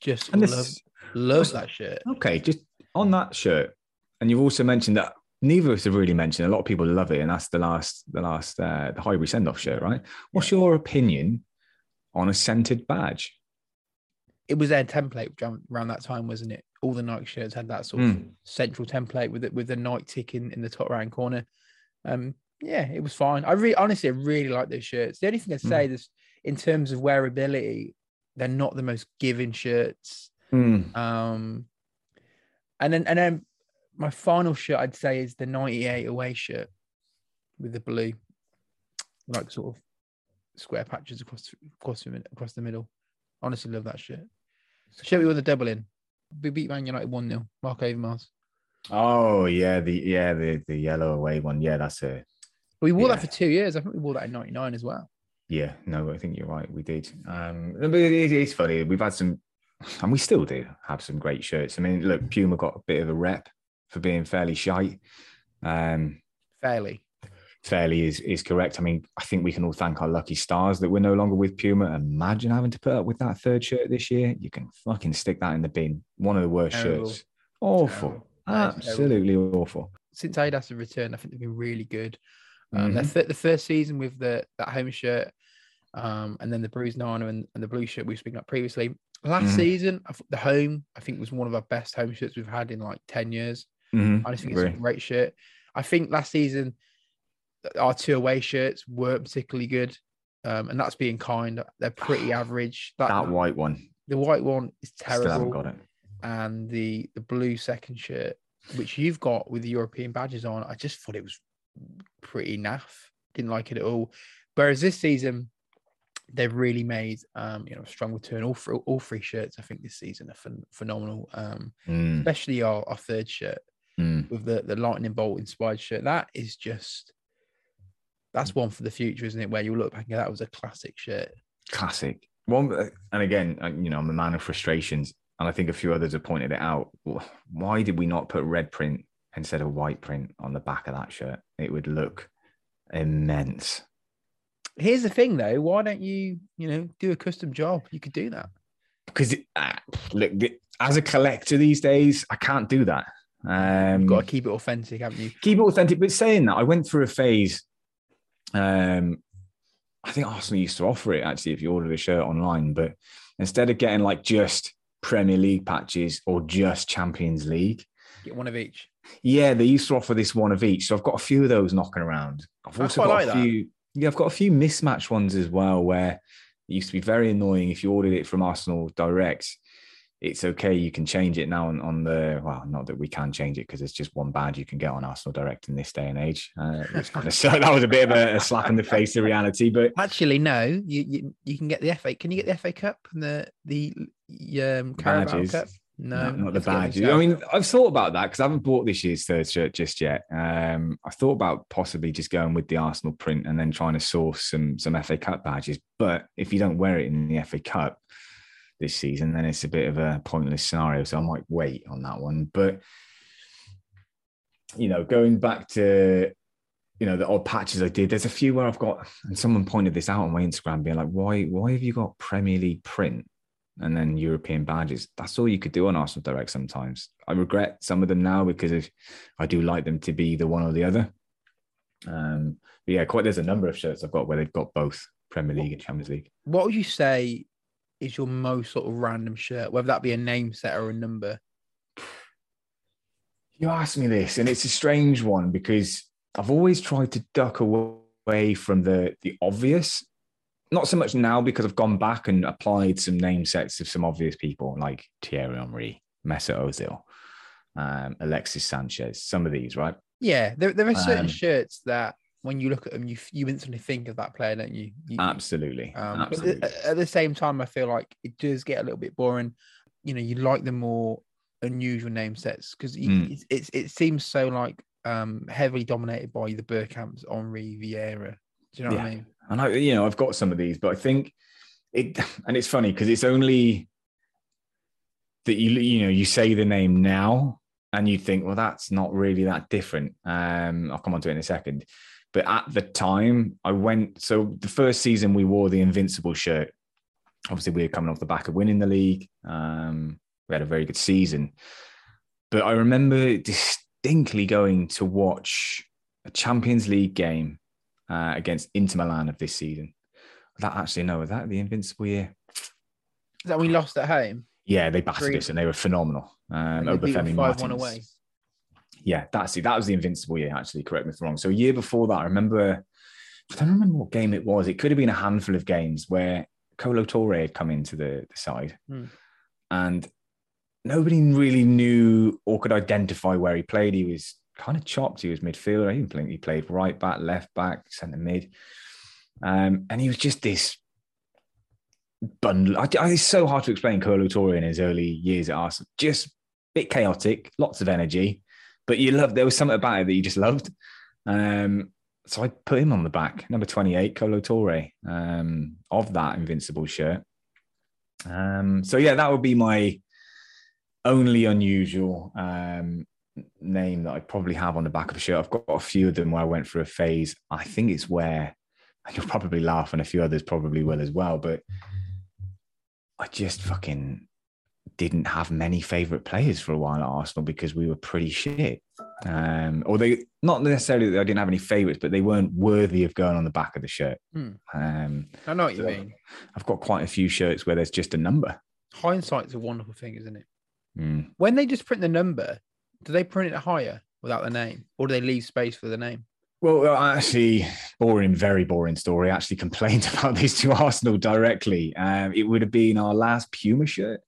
Just And love this, love that shirt. okay, just on that shirt, and you've also mentioned that neither of us have really mentioned. A lot of people love it, and that's the last, the last, uh, the Highbury send off shirt, right? What's your opinion on a scented badge? It was their template around that time, wasn't it? All the Nike shirts had that sort of Mm. central template with it with the Nike tick in, in the top right corner. Um, yeah, it was fine. I really honestly I really like those shirts. The only thing I'd Mm. say is in terms of wearability, they're not the most giving shirts. Mm. Um, and then and then my final shirt I'd say is the 98 away shirt with the blue, like sort of square patches across across the, across the middle. Honestly, love that shirt. Shirt we won the double in. We beat Man United 1 0. Mark Overmars. Oh yeah, the yeah the the yellow away one. Yeah, that's it. We wore Yeah. that for two years. I think we wore that in 99 as well. yeah. No, I think you're right. We did. Um, but it, it's funny. We've had some, and we still do have some great shirts. I mean, look, Puma got a bit of a rep for being fairly shy. Um, Fairly. Fairly is is correct. I mean, I think we can all thank our lucky stars that we're no longer with Puma. Imagine having to put up with that third shirt this year. You can fucking stick that in the bin. One of the worst Terrible. shirts. Awful. Terrible. Is terrible. Absolutely awful. Since Adidas have returned, I think they've been really good. Um, Mhm. fir- the first season with the that home shirt, um, and then the bruised banana and, and the blue shirt we were speaking about previously. Last Mhm. season, the home I think was one of our best home shirts we've had in like ten years. Mhm. I just think it's a great shirt. I think last season our two away shirts weren't particularly good, um, and that's being kind. They're pretty average. That, That white one. the white one is Still haven't terrible, got it. and the the blue second shirt, which you've got with the European badges on, I just thought it was pretty naff. Didn't like it at all. Whereas this season, they've really made um, you know a strong return. All three, all three shirts, I think, this season are phen- phenomenal. Um, Mm, especially our, our third shirt mm. with the the lightning bolt inspired shirt. That is just that's one for the future, isn't it? Where you look back and go, that was a classic shirt. classic. One, and again, you know, I'm a man of frustrations, and I think a few others have pointed it out. Why did we not put red print instead of white print on the back of that shirt? It would look immense. Here's the thing, though. Why don't you, you know, do a custom job? You could do that. Because uh, look, as a collector these days, I can't do that. Um, You've got to keep it authentic, haven't you? Keep it authentic. But saying that, I went through a phase. Um, I think Arsenal used to offer it actually if you ordered a shirt online, but instead of getting like just Premier League patches or just Champions League, get one of each. Yeah, they used to offer this one of each. So I've got a few of those knocking around. I've also got like a few. That. Yeah, I've got a few mismatched ones as well where it used to be very annoying if you ordered it from Arsenal direct it's okay. You can change it now on, on the well, not that we can change it because it's just one badge you can get on Arsenal Direct in this day and age. Uh, kind of, so that was a bit of a, a, slap in the face of reality. But actually, no, you, you you can get the FA. Can you get the FA Cup and the the um, Carabao badges. Cup? No, no not the badges. I mean, I've thought about that because I haven't bought this year's third shirt just yet. Um, I thought about possibly just going with the Arsenal print and then trying to source some some FA Cup badges. But if you don't wear it in the FA Cup, this season, then it's a bit of a pointless scenario. So I might wait on that one. But you know, going back to you know the odd patches I did, there's a few where I've got, and someone pointed this out on my Instagram, being like, "Why, why have you got Premier League print and then European badges? That's all you could do on Arsenal Direct sometimes." I regret some of them now because of, I do like them to be the one or the other. Um, but yeah, quite there's a number of shirts I've got where they've got both Premier League and Champions League. What would you say is your most sort of random shirt, whether that be a name set or a number? You asked me this, and it's a strange one because I've always tried to duck away from the the obvious. Not so much now because I've gone back and applied some name sets of some obvious people like Thierry Henry, Mesut Ozil, um, Alexis Sanchez. Some of these, right? Yeah, there, there are certain um, shirts that when you look at them, you you instantly think of that player, don't you? you absolutely. Um, absolutely. But at the same time, I feel like it does get a little bit boring. You know, you like the more unusual name sets because mm. it, it, it seems so like um heavily dominated by the Bergkamps, Henry, Vieira. Do you know yeah. what I mean? And I, you know, I've got some of these, but I think it, and it's funny because it's only that you you know you say the name now and you think, well, that's not really that different. Um, I'll come on to it in a second. But at the time, I went. So the first season, we wore the Invincible shirt. Obviously, we were coming off the back of winning the league. Um, we had a very good season. But I remember distinctly going to watch a Champions League game uh, against Inter Milan of this season. That actually, no, was that the Invincible year? Is that we lost at home? Yeah, they battered us and they were phenomenal. Um, Obafemi Martins. Away yeah, that's it. That was the Invincible year, actually. Correct me if I'm wrong. So a year before that, I remember, I don't remember what game it was. It could have been a handful of games where Kolo Touré had come into the, the side mm. and nobody really knew or could identify where he played. He was kind of chopped. He was midfielder. He played, he played right back, left back, centre mid. Um, and he was just this bundle. I, I, it's so hard to explain Kolo Touré in his early years at Arsenal. Just a bit chaotic, lots of energy but you loved there was something about it that you just loved. Um, so I put him on the back, number 28, Kolo Touré, um, of that invincible shirt. Um, so yeah, that would be my only unusual um, name that I probably have on the back of a shirt. I've got a few of them where I went through a phase. I think it's where you'll probably laugh, and a few others probably will as well. But I just fucking didn't have many favourite players for a while at Arsenal because we were pretty shit. Um, or they not necessarily that I didn't have any favourites, but they weren't worthy of going on the back of the shirt. Hmm. Um, I know what so you mean. I've got quite a few shirts where there's just a number. Hindsight's a wonderful thing, isn't it? Mm. When they just print the number, do they print it higher without the name, or do they leave space for the name? Well, I actually, boring, very boring story. I actually complained about this to Arsenal directly. Um, it would have been our last Puma shirt.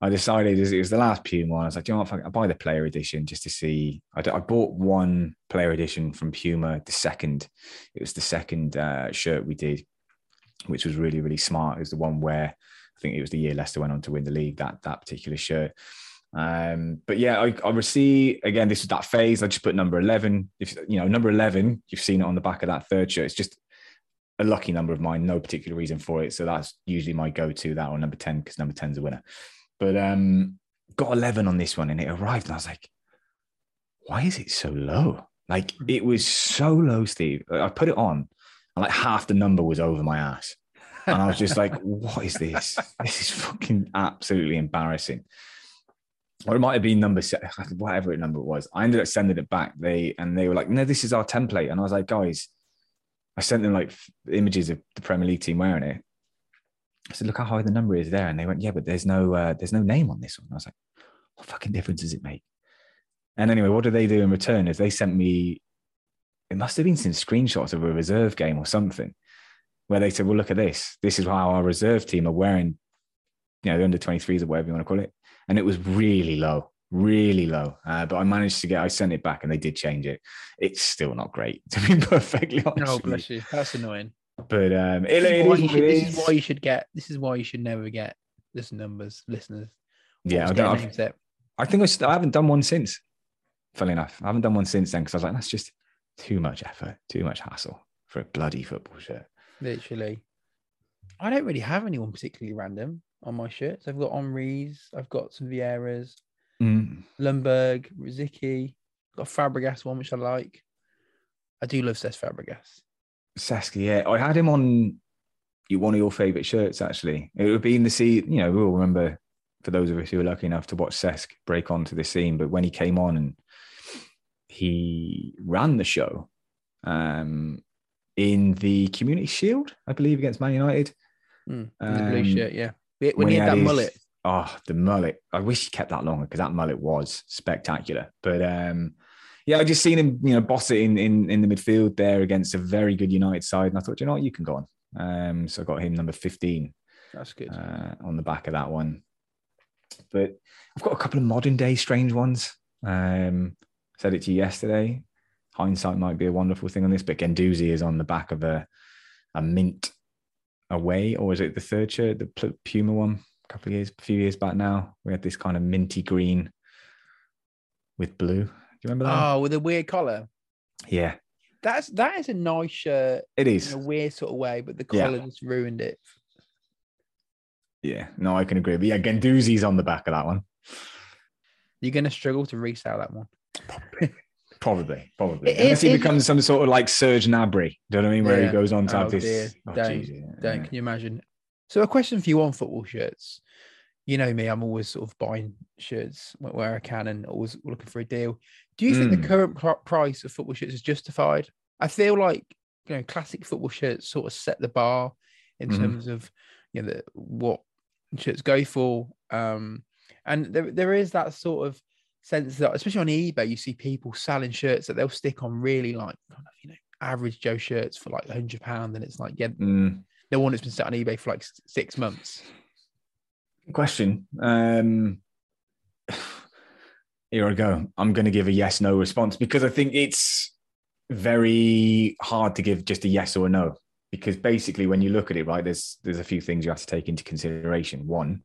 I decided it was the last Puma one. I was like, "Do you know what? I'll buy the player edition just to see. I, bought one player edition from Puma, the second. It was the second uh, shirt we did, which was really, really smart. It was the one where I think it was the year Leicester went on to win the league, that, that particular shirt. Um, but yeah, I, I received again, this was that phase. I just put number 11. If you know, number 11, you've seen it on the back of that third shirt. It's just a lucky number of mine, no particular reason for it. So that's usually my go-to, that or number 10, because number 10 is a winner. But um, got 11 on this one and it arrived, and I was like, why is it so low? Like it was so low, Steve. I put it on, and like half the number was over my ass. And I was just like, what is this? This is fucking absolutely embarrassing. Or it might have been number seven, whatever number it was. I ended up sending it back. They and they were like, no, this is our template. And I was like, guys, I sent them like images of the Premier League team wearing it. I said, look how high the number is there. And they went, yeah, but there's no uh, there's no name on this one. I was like, what fucking difference does it make? And anyway, what did they do in return? Is they sent me, it must have been some screenshots of a reserve game or something, where they said, well, look at this. This is how our reserve team are wearing, you know, the under 23s or whatever you want to call it. And it was really low, really low. Uh, but I managed to get, I sent it back and they did change it. It's still not great, to be perfectly honest. Oh, bless you. That's annoying. But um, it, this, it is should, this is. is why you should get, this is why you should never get listen numbers, listeners. Yeah, I, I think I, st- I haven't done one since. Funny enough, I haven't done one since then because I was like, that's just too much effort, too much hassle for a bloody football shirt. Literally. I don't really have anyone particularly random on my shirts. I've got Henri's, I've got some Vieiras, Mm. Ljungberg, Rosický, got Fabregas one, which I like. I do love Cesc Fabregas. Saskia, yeah, I had him on you one of your favorite shirts actually. It would be in the scene, you know, we all remember for those of us who were lucky enough to watch Cesc break onto the scene, but when he came on and he ran the show um, in the Community Shield, I believe, against Man United. Mm, the blue Um, shirt, yeah. When, when he he had that his- mullet. Oh, the mullet. I wish he kept that longer because that mullet was spectacular. But um, yeah, I just seen him, you know, boss it in, in in the midfield there against a very good United side. And I thought, you know what, you can go on. Um, so I got him number 15 That's good. uh, on the back of that one. But I've got a couple of modern day strange ones. Um, I said it to you yesterday. Hindsight might be a wonderful thing on this, but Guendouzi is on the back of a a mint away, or is it the third shirt, the Puma one? A couple of years, a few years back now, we had this kind of minty green with blue. You remember that? oh, with a weird collar. yeah, That's that is a nice shirt It is in a weird sort of way, but the Yeah. collar just ruined it. Yeah, no, I can agree. But yeah, Guendouzi's on the back of that one. You're gonna struggle to resell that one. Probably, probably. It Unless is- he it- becomes some sort of like Serge Gnabry. Do you know what I mean? Where Yeah. he goes on to Oh, have this. dear. Oh, Don't-. Don't Yeah. can you imagine? So a question for you on football shirts. You know me, I'm always sort of buying shirts wh- where I can and always looking for a deal. Do you think Mm. the current pr- price of football shirts is justified? I feel like you know classic football shirts sort of set the bar in Mhm. terms of you know the, what shirts go for. Um, and there there is that sort of sense that especially on eBay you see people selling shirts that they'll stick on really like kind of, you know average Joe shirts for like hundred pound and it's like yeah Mm. the one that's been set on eBay for like six months. Question. Um, here I go. I'm going to give a yes no response because I think it's very hard to give just a yes or a no. Because basically, when you look at it, right, there's there's a few things you have to take into consideration. One,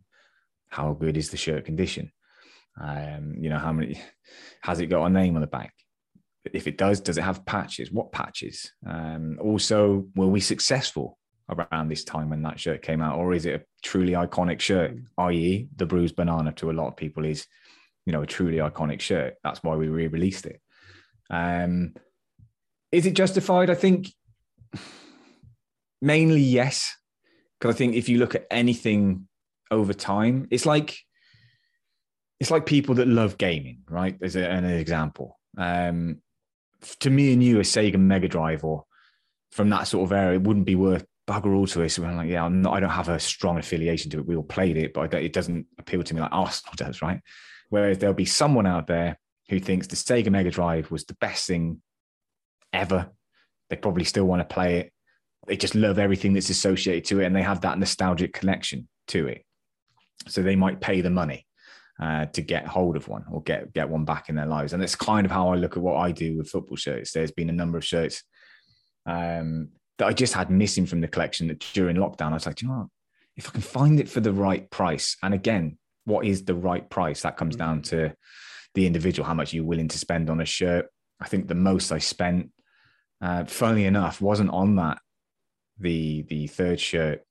how good is the shirt condition? Um, you know, how many has it got a name on the back? If it does, does it have patches? What patches? Um, also, were we successful around this time when that shirt came out, or is it a truly iconic shirt? I.e., the bruised banana to a lot of people is, you know, a truly iconic shirt. That's why we re-released it. Um, is it justified? I think mainly yes, because I think if you look at anything over time, it's like it's like people that love gaming, right? As a, an example, um, to me and you, a Sega Mega Drive or from that sort of era, it wouldn't be worth bugger all to us. We're like, yeah, I'm not, I don't have a strong affiliation to it. We all played it, but it doesn't appeal to me like Arsenal does, right? Whereas there'll be someone out there who thinks the Sega Mega Drive was the best thing ever. They probably still want to play it. They just love everything that's associated to it, and they have that nostalgic connection to it. So they might pay the money uh, to get hold of one or get get one back in their lives. And that's kind of how I look at what I do with football shirts. There's been a number of shirts um, that I just had missing from the collection that during lockdown I was like, you know what? If I can find it for the right price, and again, what is the right price? That comes down to the individual, how much you're willing to spend on a shirt. I think the most I spent, uh, funnily enough, wasn't on that the the third shirt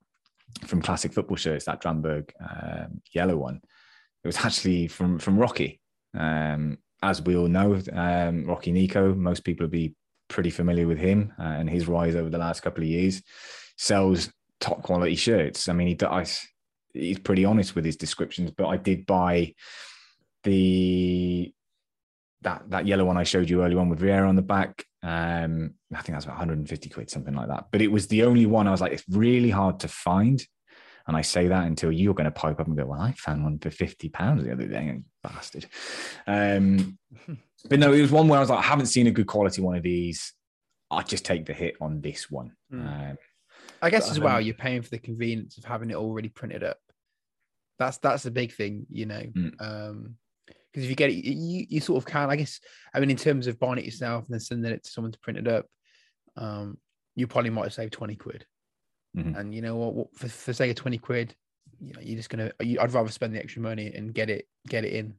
from Classic Football Shirts, that Dramberg um, yellow one, it was actually from from Rocky. Um, as we all know, um, Rocky Nico, most people would be pretty familiar with him uh, and his rise over the last couple of years. Sells top quality shirts. I mean, he does. He's pretty honest with his descriptions, but I did buy the that that yellow one I showed you earlier on with Vieira on the back. Um, I think that's about 150 quid, something like that. But it was the only one I was like, it's really hard to find. And I say that until you're going to pipe up and go, well, I found one for 50 pounds the other day, bastard. Um, but no, it was one where I was like, I haven't seen a good quality one of these. I'll just take the hit on this one. Mm. Um, I guess as well, you're paying for the convenience of having it already printed up. That's that's a big thing, you know. Mm. Um, because if you get it, you, you sort of can. I guess. I mean, in terms of buying it yourself and then sending it to someone to print it up, um, you probably might have saved twenty quid. Mm-hmm. And you know what? what for, for say a twenty quid, you know, you're just gonna. I'd rather spend the extra money and get it get it in.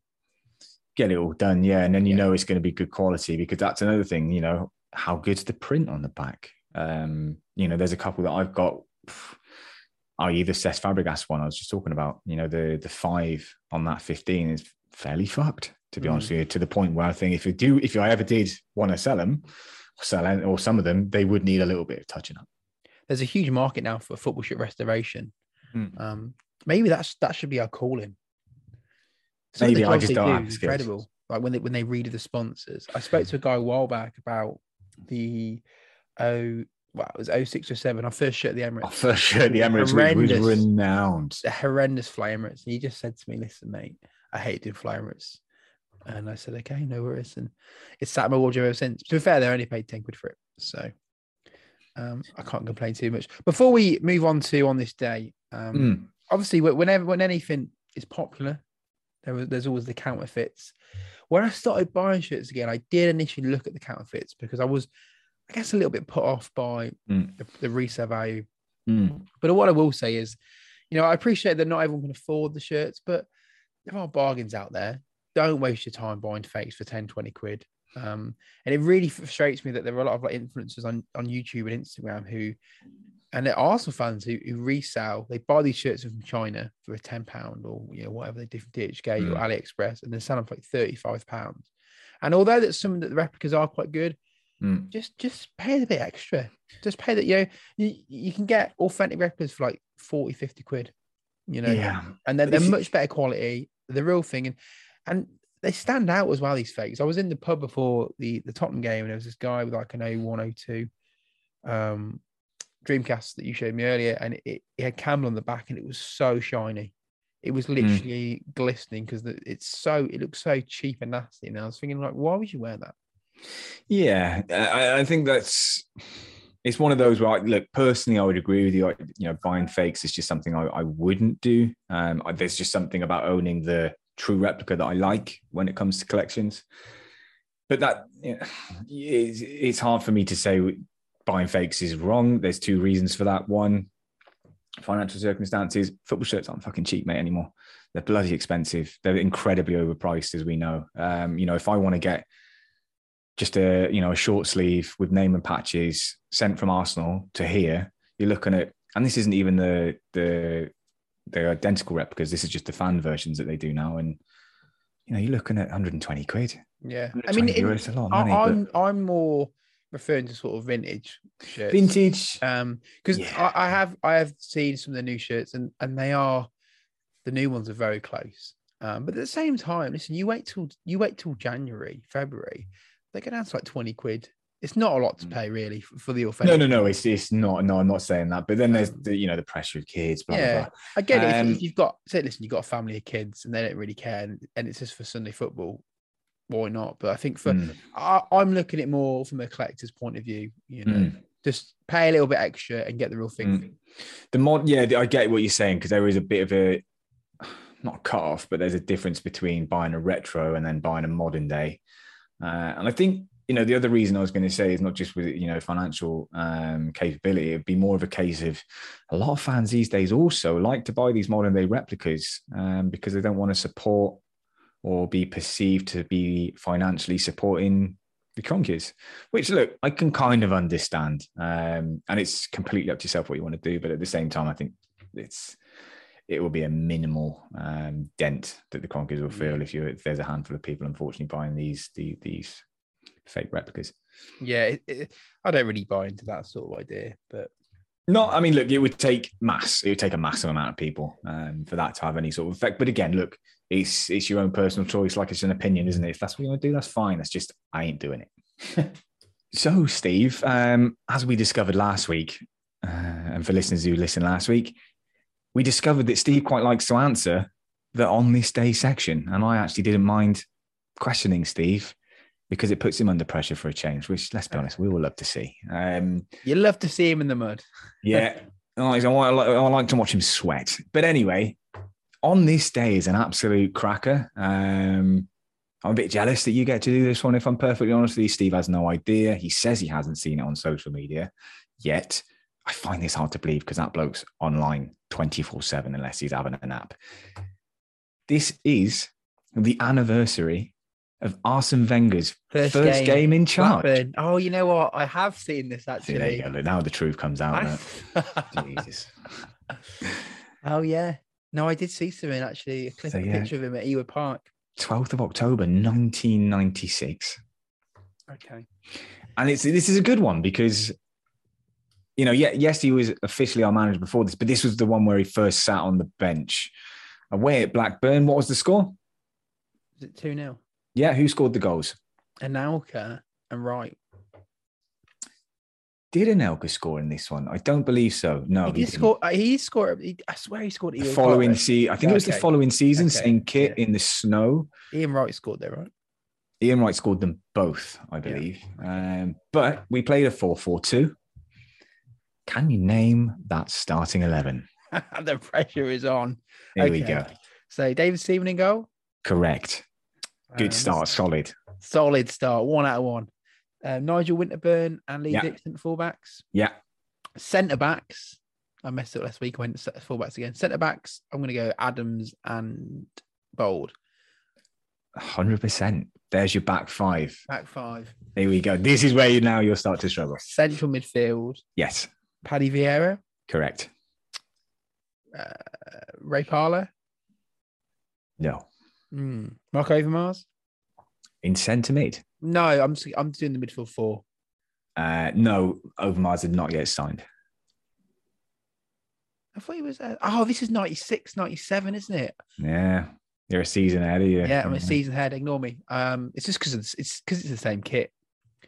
Get it all done, yeah, and then you yeah. know it's going to be good quality because that's another thing. You know, how good's the print on the back? Um, you know, there's a couple that I've got. I.e. the Cesc Fabregas one I was just talking about. You know, the the five on that 15 is fairly fucked, to be mm. honest with you, to the point where I think if you do, if I ever did want to sell them, sell or some of them, they would need a little bit of touching up. There's a huge market now for football ship restoration. Mm. Um, maybe that's that should be our calling. Something maybe I just don't do incredible. Like when they when they read the sponsors. I spoke to a guy a while back about the oh well, it was 06 or 7. Our first shirt at the Emirates. Our first shirt at the Emirates horrendous, was renowned. A horrendous fly Emirates. And he just said to me, listen, mate, I hate doing fly Emirates. And I said, okay, no worries. And it's sat in my wardrobe ever since. To be fair, they only paid 10 quid for it. So um, I can't complain too much. Before we move on to on this day, um, mm. obviously, whenever when anything is popular, there was, there's always the counterfeits. When I started buying shirts again, I did initially look at the counterfeits because I was, I guess, a little bit put off by mm. the, the, resale value. Mm. But what I will say is, you know, I appreciate that not everyone can afford the shirts, but there are bargains out there. Don't waste your time buying fakes for 10, 20 quid. Um, and it really frustrates me that there are a lot of like influencers on, on YouTube and Instagram who, and there are some fans who, who resell, they buy these shirts from China for a £10 or, you know, whatever they do from DHgate mm. or AliExpress and they sell them for like £35. And although that some of the replicas are quite good, mm. just just pay a bit extra. Just pay that, you know, you, you can get authentic replicas for like 40, 50 quid you know. Yeah. And then they're much better quality, the real thing, and and they stand out as well. These fakes. I was in the pub before the the Tottenham game, and there was this guy with like an A102 um, Dreamcast that you showed me earlier, and it, it, had camel on the back, and it was so shiny. It was hmm. literally mm. glistening because it's so it looks so cheap and nasty. And I was thinking, like, why would you wear that? Yeah, I, I think that's it's one of those where, I, look, personally, I would agree with you. I, you know, buying fakes is just something I, I wouldn't do. Um, there's just something about owning the true replica that I like when it comes to collections. But that you know, it's, it's hard for me to say buying fakes is wrong. There's two reasons for that. One, financial circumstances. Football shirts aren't fucking cheap, mate, anymore. They're bloody expensive. They're incredibly overpriced, as we know. Um, you know, if I want to get just a you know a short sleeve with name and patches sent from Arsenal to here, you're looking at, and this isn't even the the the identical replicas. This is just the fan versions that they do now, and you know you're looking at 120 quid. Yeah, I mean, it's a lot money. I'm but... I'm more referring to sort of vintage shirts. Vintage, um, because yeah. I, I have I have seen some of the new shirts, and and they are the new ones are very close. Um, but at the same time, listen, you wait till you wait till January, February, they go down to like 20 quid. It's not a lot to mm. pay really for the authentic. No, no, no. It's it's not. No, I'm not saying that. But then there's the you know the pressure of kids. Blah, yeah, blah, blah. I get it. Um, if, you've got say, listen, you've got a family of kids and they don't really care, and, and it's just for Sunday football. Why not? But I think for mm. I, am looking at it more from a collector's point of view. You know, mm. just pay a little bit extra and get the real thing. Mm. The mod, yeah, I get what you're saying because there is a bit of a not cut off, but there's a difference between buying a retro and then buying a modern day. Uh, and I think you know the other reason I was going to say is not just with you know financial um, capability. It'd be more of a case of a lot of fans these days also like to buy these modern day replicas um, because they don't want to support or be perceived to be financially supporting The Kroenkes, which look, I can kind of understand. Um, and it's completely up to yourself what you want to do. But at the same time, I think it's it will be a minimal um, dent that the Kroenkes will feel if you if there's a handful of people unfortunately buying these the, these fake replicas. Yeah, it, it, I don't really buy into that sort of idea, but no, I mean, look, it would take mass. It would take a massive amount of people um, for that to have any sort of effect. But again, look, it's it's your own personal choice. Like it's an opinion, isn't it? If that's what you want to do, that's fine. That's just I ain't doing it. so, Steve, um, as we discovered last week, uh, and for listeners who listened last week, we discovered that Steve quite likes to answer the on this day section, and I actually didn't mind questioning Steve because it puts him under pressure for a change, which let's be honest, we all love to see. Um, you love to see him in the mud. yeah. I like, I like to watch him sweat. But anyway, on this day is an absolute cracker. Um, I'm a bit jealous that you get to do this one. If I'm perfectly honest with you, Steve has no idea. He says he hasn't seen it on social media yet. I find this hard to believe because that bloke's online 24 7 unless he's having a nap. This is the anniversary of Arsene Wenger's first, first game, game, in charge. Oh, you know what? I have seen this actually. See, there you go. Now the truth comes out. Jesus. Oh yeah. No, I did see something actually. A clip, so, yeah. picture of him at Ewood Park. 12th of October, 1996. Okay. And it's this is a good one because you know, yeah, yes, he was officially our manager before this, but this was the one where he first sat on the bench. Away at Blackburn, what was the score? Is it 2 0? Yeah, who scored the goals? Anelka and Wright. Did Anelka score in this one? I don't believe so. No, he, he did score. Uh, he scored. He, I swear he scored. The following season, I think okay. it was the following season. Okay. Same kit yeah. in the snow. Ian Wright scored there, right? Ian Wright scored them both, I believe. Yeah. Um, but we played a 4 4 2. Can you name that starting 11? the pressure is on. Here okay. we go. So, David Seaman in goal? Correct. Good um, start, solid. Solid start, one out of one. Uh, Nigel Winterburn and Lee yeah. Dixon fullbacks. Yeah. Centre backs. I messed up last week. I went fullbacks again. Centre backs. I'm going to go Adams and Bould. Hundred percent. There's your back five. Back five. Here we go. This is where you now you'll start to struggle. Central midfield. Yes. Paddy Vieira. Correct. Uh, Ray Parlour. No. Mm. Mark Overmars? In centre mid? No, I'm I'm doing the midfield four. Uh, no, Overmars had not yet signed. I thought he was. Uh, oh, this is 96, 97, isn't it? Yeah, you're a season ahead of you. Yeah, I'm a season ahead. Ignore me. Um, it's just because it's it's because it's the same kit.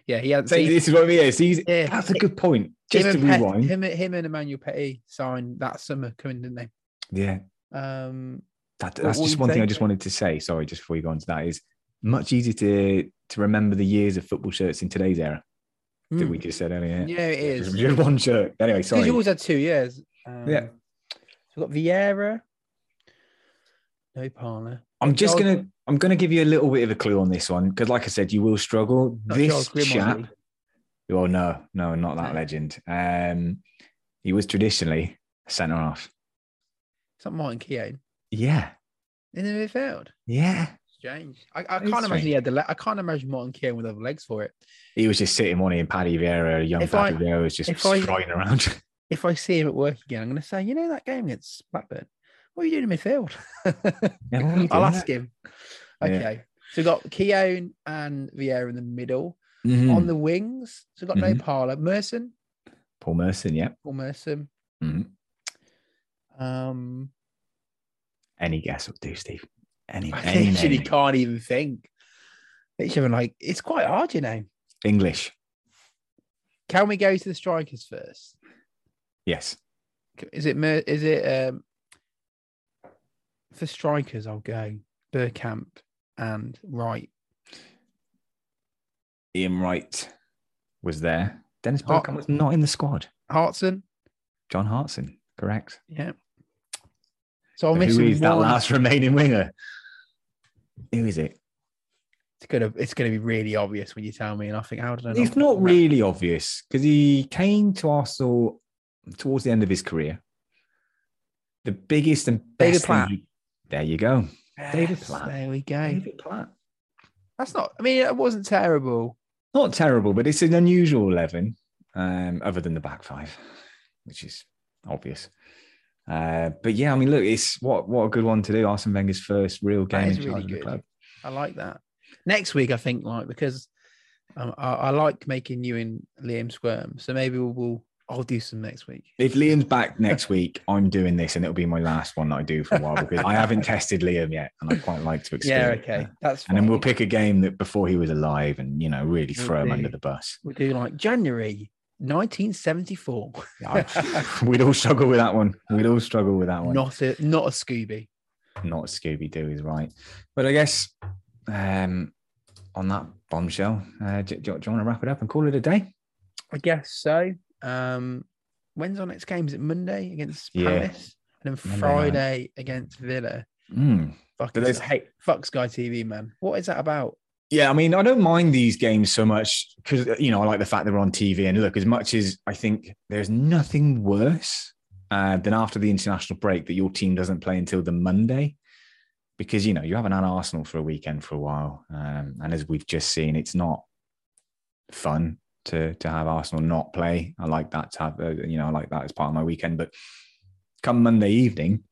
Yeah, he had. this is what I mean. Yeah, yeah. that's a good point. Just him to rewind, him, him and Emmanuel Petit signed that summer coming, didn't they? Yeah. Um, that, that's just one thing I just wanted to say. Sorry, just before you go on to that, is much easier to to remember the years of football shirts in today's era. Mm. That we just said earlier. Yeah, it is. Just, one shirt. Anyway, sorry. You always had two years. Um, yeah. So we've got Vieira. No Parlour. I'm just gonna I'm gonna give you a little bit of a clue on this one because, like I said, you will struggle. This chap. Oh no, no, not that legend. Um, he was traditionally centre half. It's not Martin Keown. Yeah. In the midfield. Yeah. Strange. I, I can't strange. imagine he had the. Le- I can't imagine Martin Keown with other legs for it. He was just sitting one in Paddy Vieira, young if Paddy I, Vieira was just striding around. If I see him at work again, I'm going to say, you know that game against Blackburn. What are you doing in midfield? yeah, I'll ask him. Okay. Yeah. So we've got Keown and Vieira in the middle. Mm-hmm. On the wings, so we've got mm-hmm. no Parlour. Merson. Paul Merson, yeah. Paul Merson. Mm-hmm. Um, any guess will do, Steve. Any, I any literally name. can't even think. It's even like it's quite hard, you know. English. Can we go to the strikers first? Yes. Is it is it um for strikers? I'll go Bergkamp and Wright. Ian Wright was there. Dennis Bergkamp Hart- was not in the squad. Hartson. John Hartson, correct. Yeah. So I'm missing who is that last remaining winger? Who is it? It's gonna it's gonna be really obvious when you tell me, and I think how did I? It's not really obvious because he came to Arsenal towards the end of his career. The biggest and best. David Platt. He, there you go. Yes, David Platt. There we go. David Platt. That's not. I mean, it wasn't terrible. not terrible, but it's an unusual eleven, um, other than the back five, which is obvious. Uh, but yeah, I mean, look, it's what what a good one to do. Arsene Wenger's first real game in charge really of the club. I like that. Next week, I think, like because um, I, I, like making you and Liam squirm, so maybe we'll, we'll I'll do some next week. If Liam's back next week, I'm doing this, and it'll be my last one that I do for a while because I haven't tested Liam yet, and I quite like to experience. Yeah, okay, that's. Fine. And then we'll pick a game that before he was alive, and you know, really throw we'll him do, under the bus. We'll do like January 1974. We'd all struggle with that one. We'd all struggle with that one. Not a not a Scooby. Not a Scooby Doo is right, but I guess um, on that bombshell, uh, do, do, do you want to wrap it up and call it a day? I guess so. Um, when's our next game? Is it Monday against Palace? Yeah. And then Monday Friday night. against Villa. Mm. Fuck, hate, fuck Sky TV, man. What is that about? Yeah, I mean, I don't mind these games so much because you know I like the fact they're on TV. And look, as much as I think there's nothing worse uh, than after the international break that your team doesn't play until the Monday, because you know you haven't had Arsenal for a weekend for a while, um, and as we've just seen, it's not fun to to have Arsenal not play. I like that to have uh, you know I like that as part of my weekend. But come Monday evening,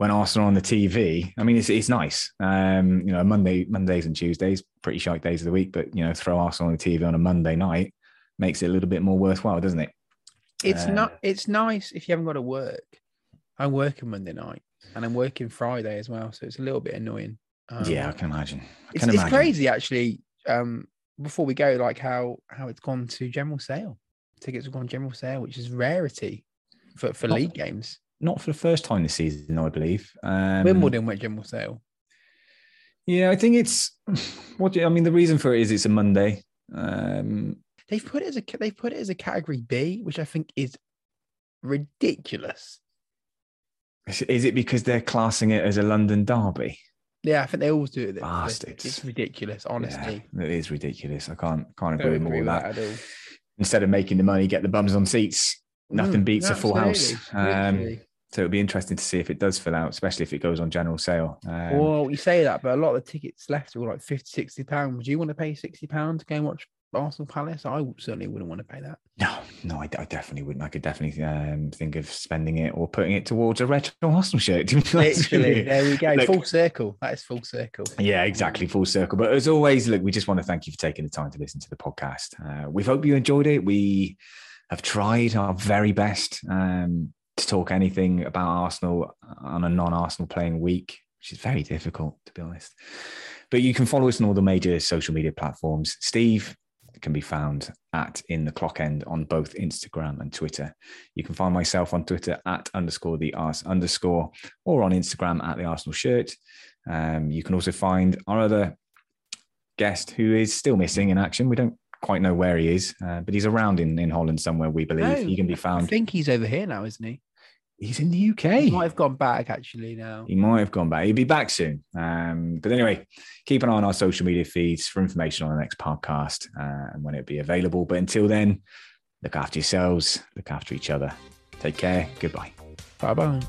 when Arsenal on the TV, I mean it's it's nice. Um, you know Monday Mondays and Tuesdays pretty shite days of the week, but you know throw Arsenal on the TV on a Monday night makes it a little bit more worthwhile, doesn't it? It's uh, not. It's nice if you haven't got to work. I'm working Monday night and I'm working Friday as well, so it's a little bit annoying. Um, yeah, I can imagine. I can it's, imagine. it's crazy actually. Um, before we go, like how how it's gone to general sale. Tickets have gone general sale, which is rarity for, for league games. Not for the first time this season, I believe. Um, Wimbledon went general sale. Yeah, I think it's what you, I mean. The reason for it is it's a Monday. Um, they've put it as a they've put it as a category B, which I think is ridiculous. Is it because they're classing it as a London derby? Yeah, I think they always do it. Bastards. It's ridiculous, honestly. Yeah, it is ridiculous. I can't can't agree, agree with that. that Instead of making the money, get the bums on seats. Nothing mm, beats a full house. Um, so it'll be interesting to see if it does fill out, especially if it goes on general sale. Um, well, you say that, but a lot of the tickets left were like 50, 60 pounds. Would you want to pay 60 pounds to go and watch Arsenal Palace? I certainly wouldn't want to pay that. No, no, I, I definitely wouldn't. I could definitely um, think of spending it or putting it towards a retro Arsenal shirt. Literally, there we go. Look, full circle. That is full circle. Yeah, exactly. Full circle. But as always, look, we just want to thank you for taking the time to listen to the podcast. Uh, we hope you enjoyed it. We have tried our very best um, to talk anything about Arsenal on a non-Arsenal playing week, which is very difficult to be honest. But you can follow us on all the major social media platforms. Steve, can be found at in the clock end on both Instagram and Twitter. You can find myself on Twitter at underscore the Ars underscore or on Instagram at the Arsenal shirt. Um, you can also find our other guest who is still missing in action. We don't quite know where he is, uh, but he's around in, in Holland somewhere, we believe. he can be found. I think he's over here now, isn't he? He's in the UK. He might have gone back actually now. He might have gone back. He'll be back soon. Um, but anyway, keep an eye on our social media feeds for information on the next podcast uh, and when it'll be available. But until then, look after yourselves, look after each other. Take care. Goodbye. Bye bye.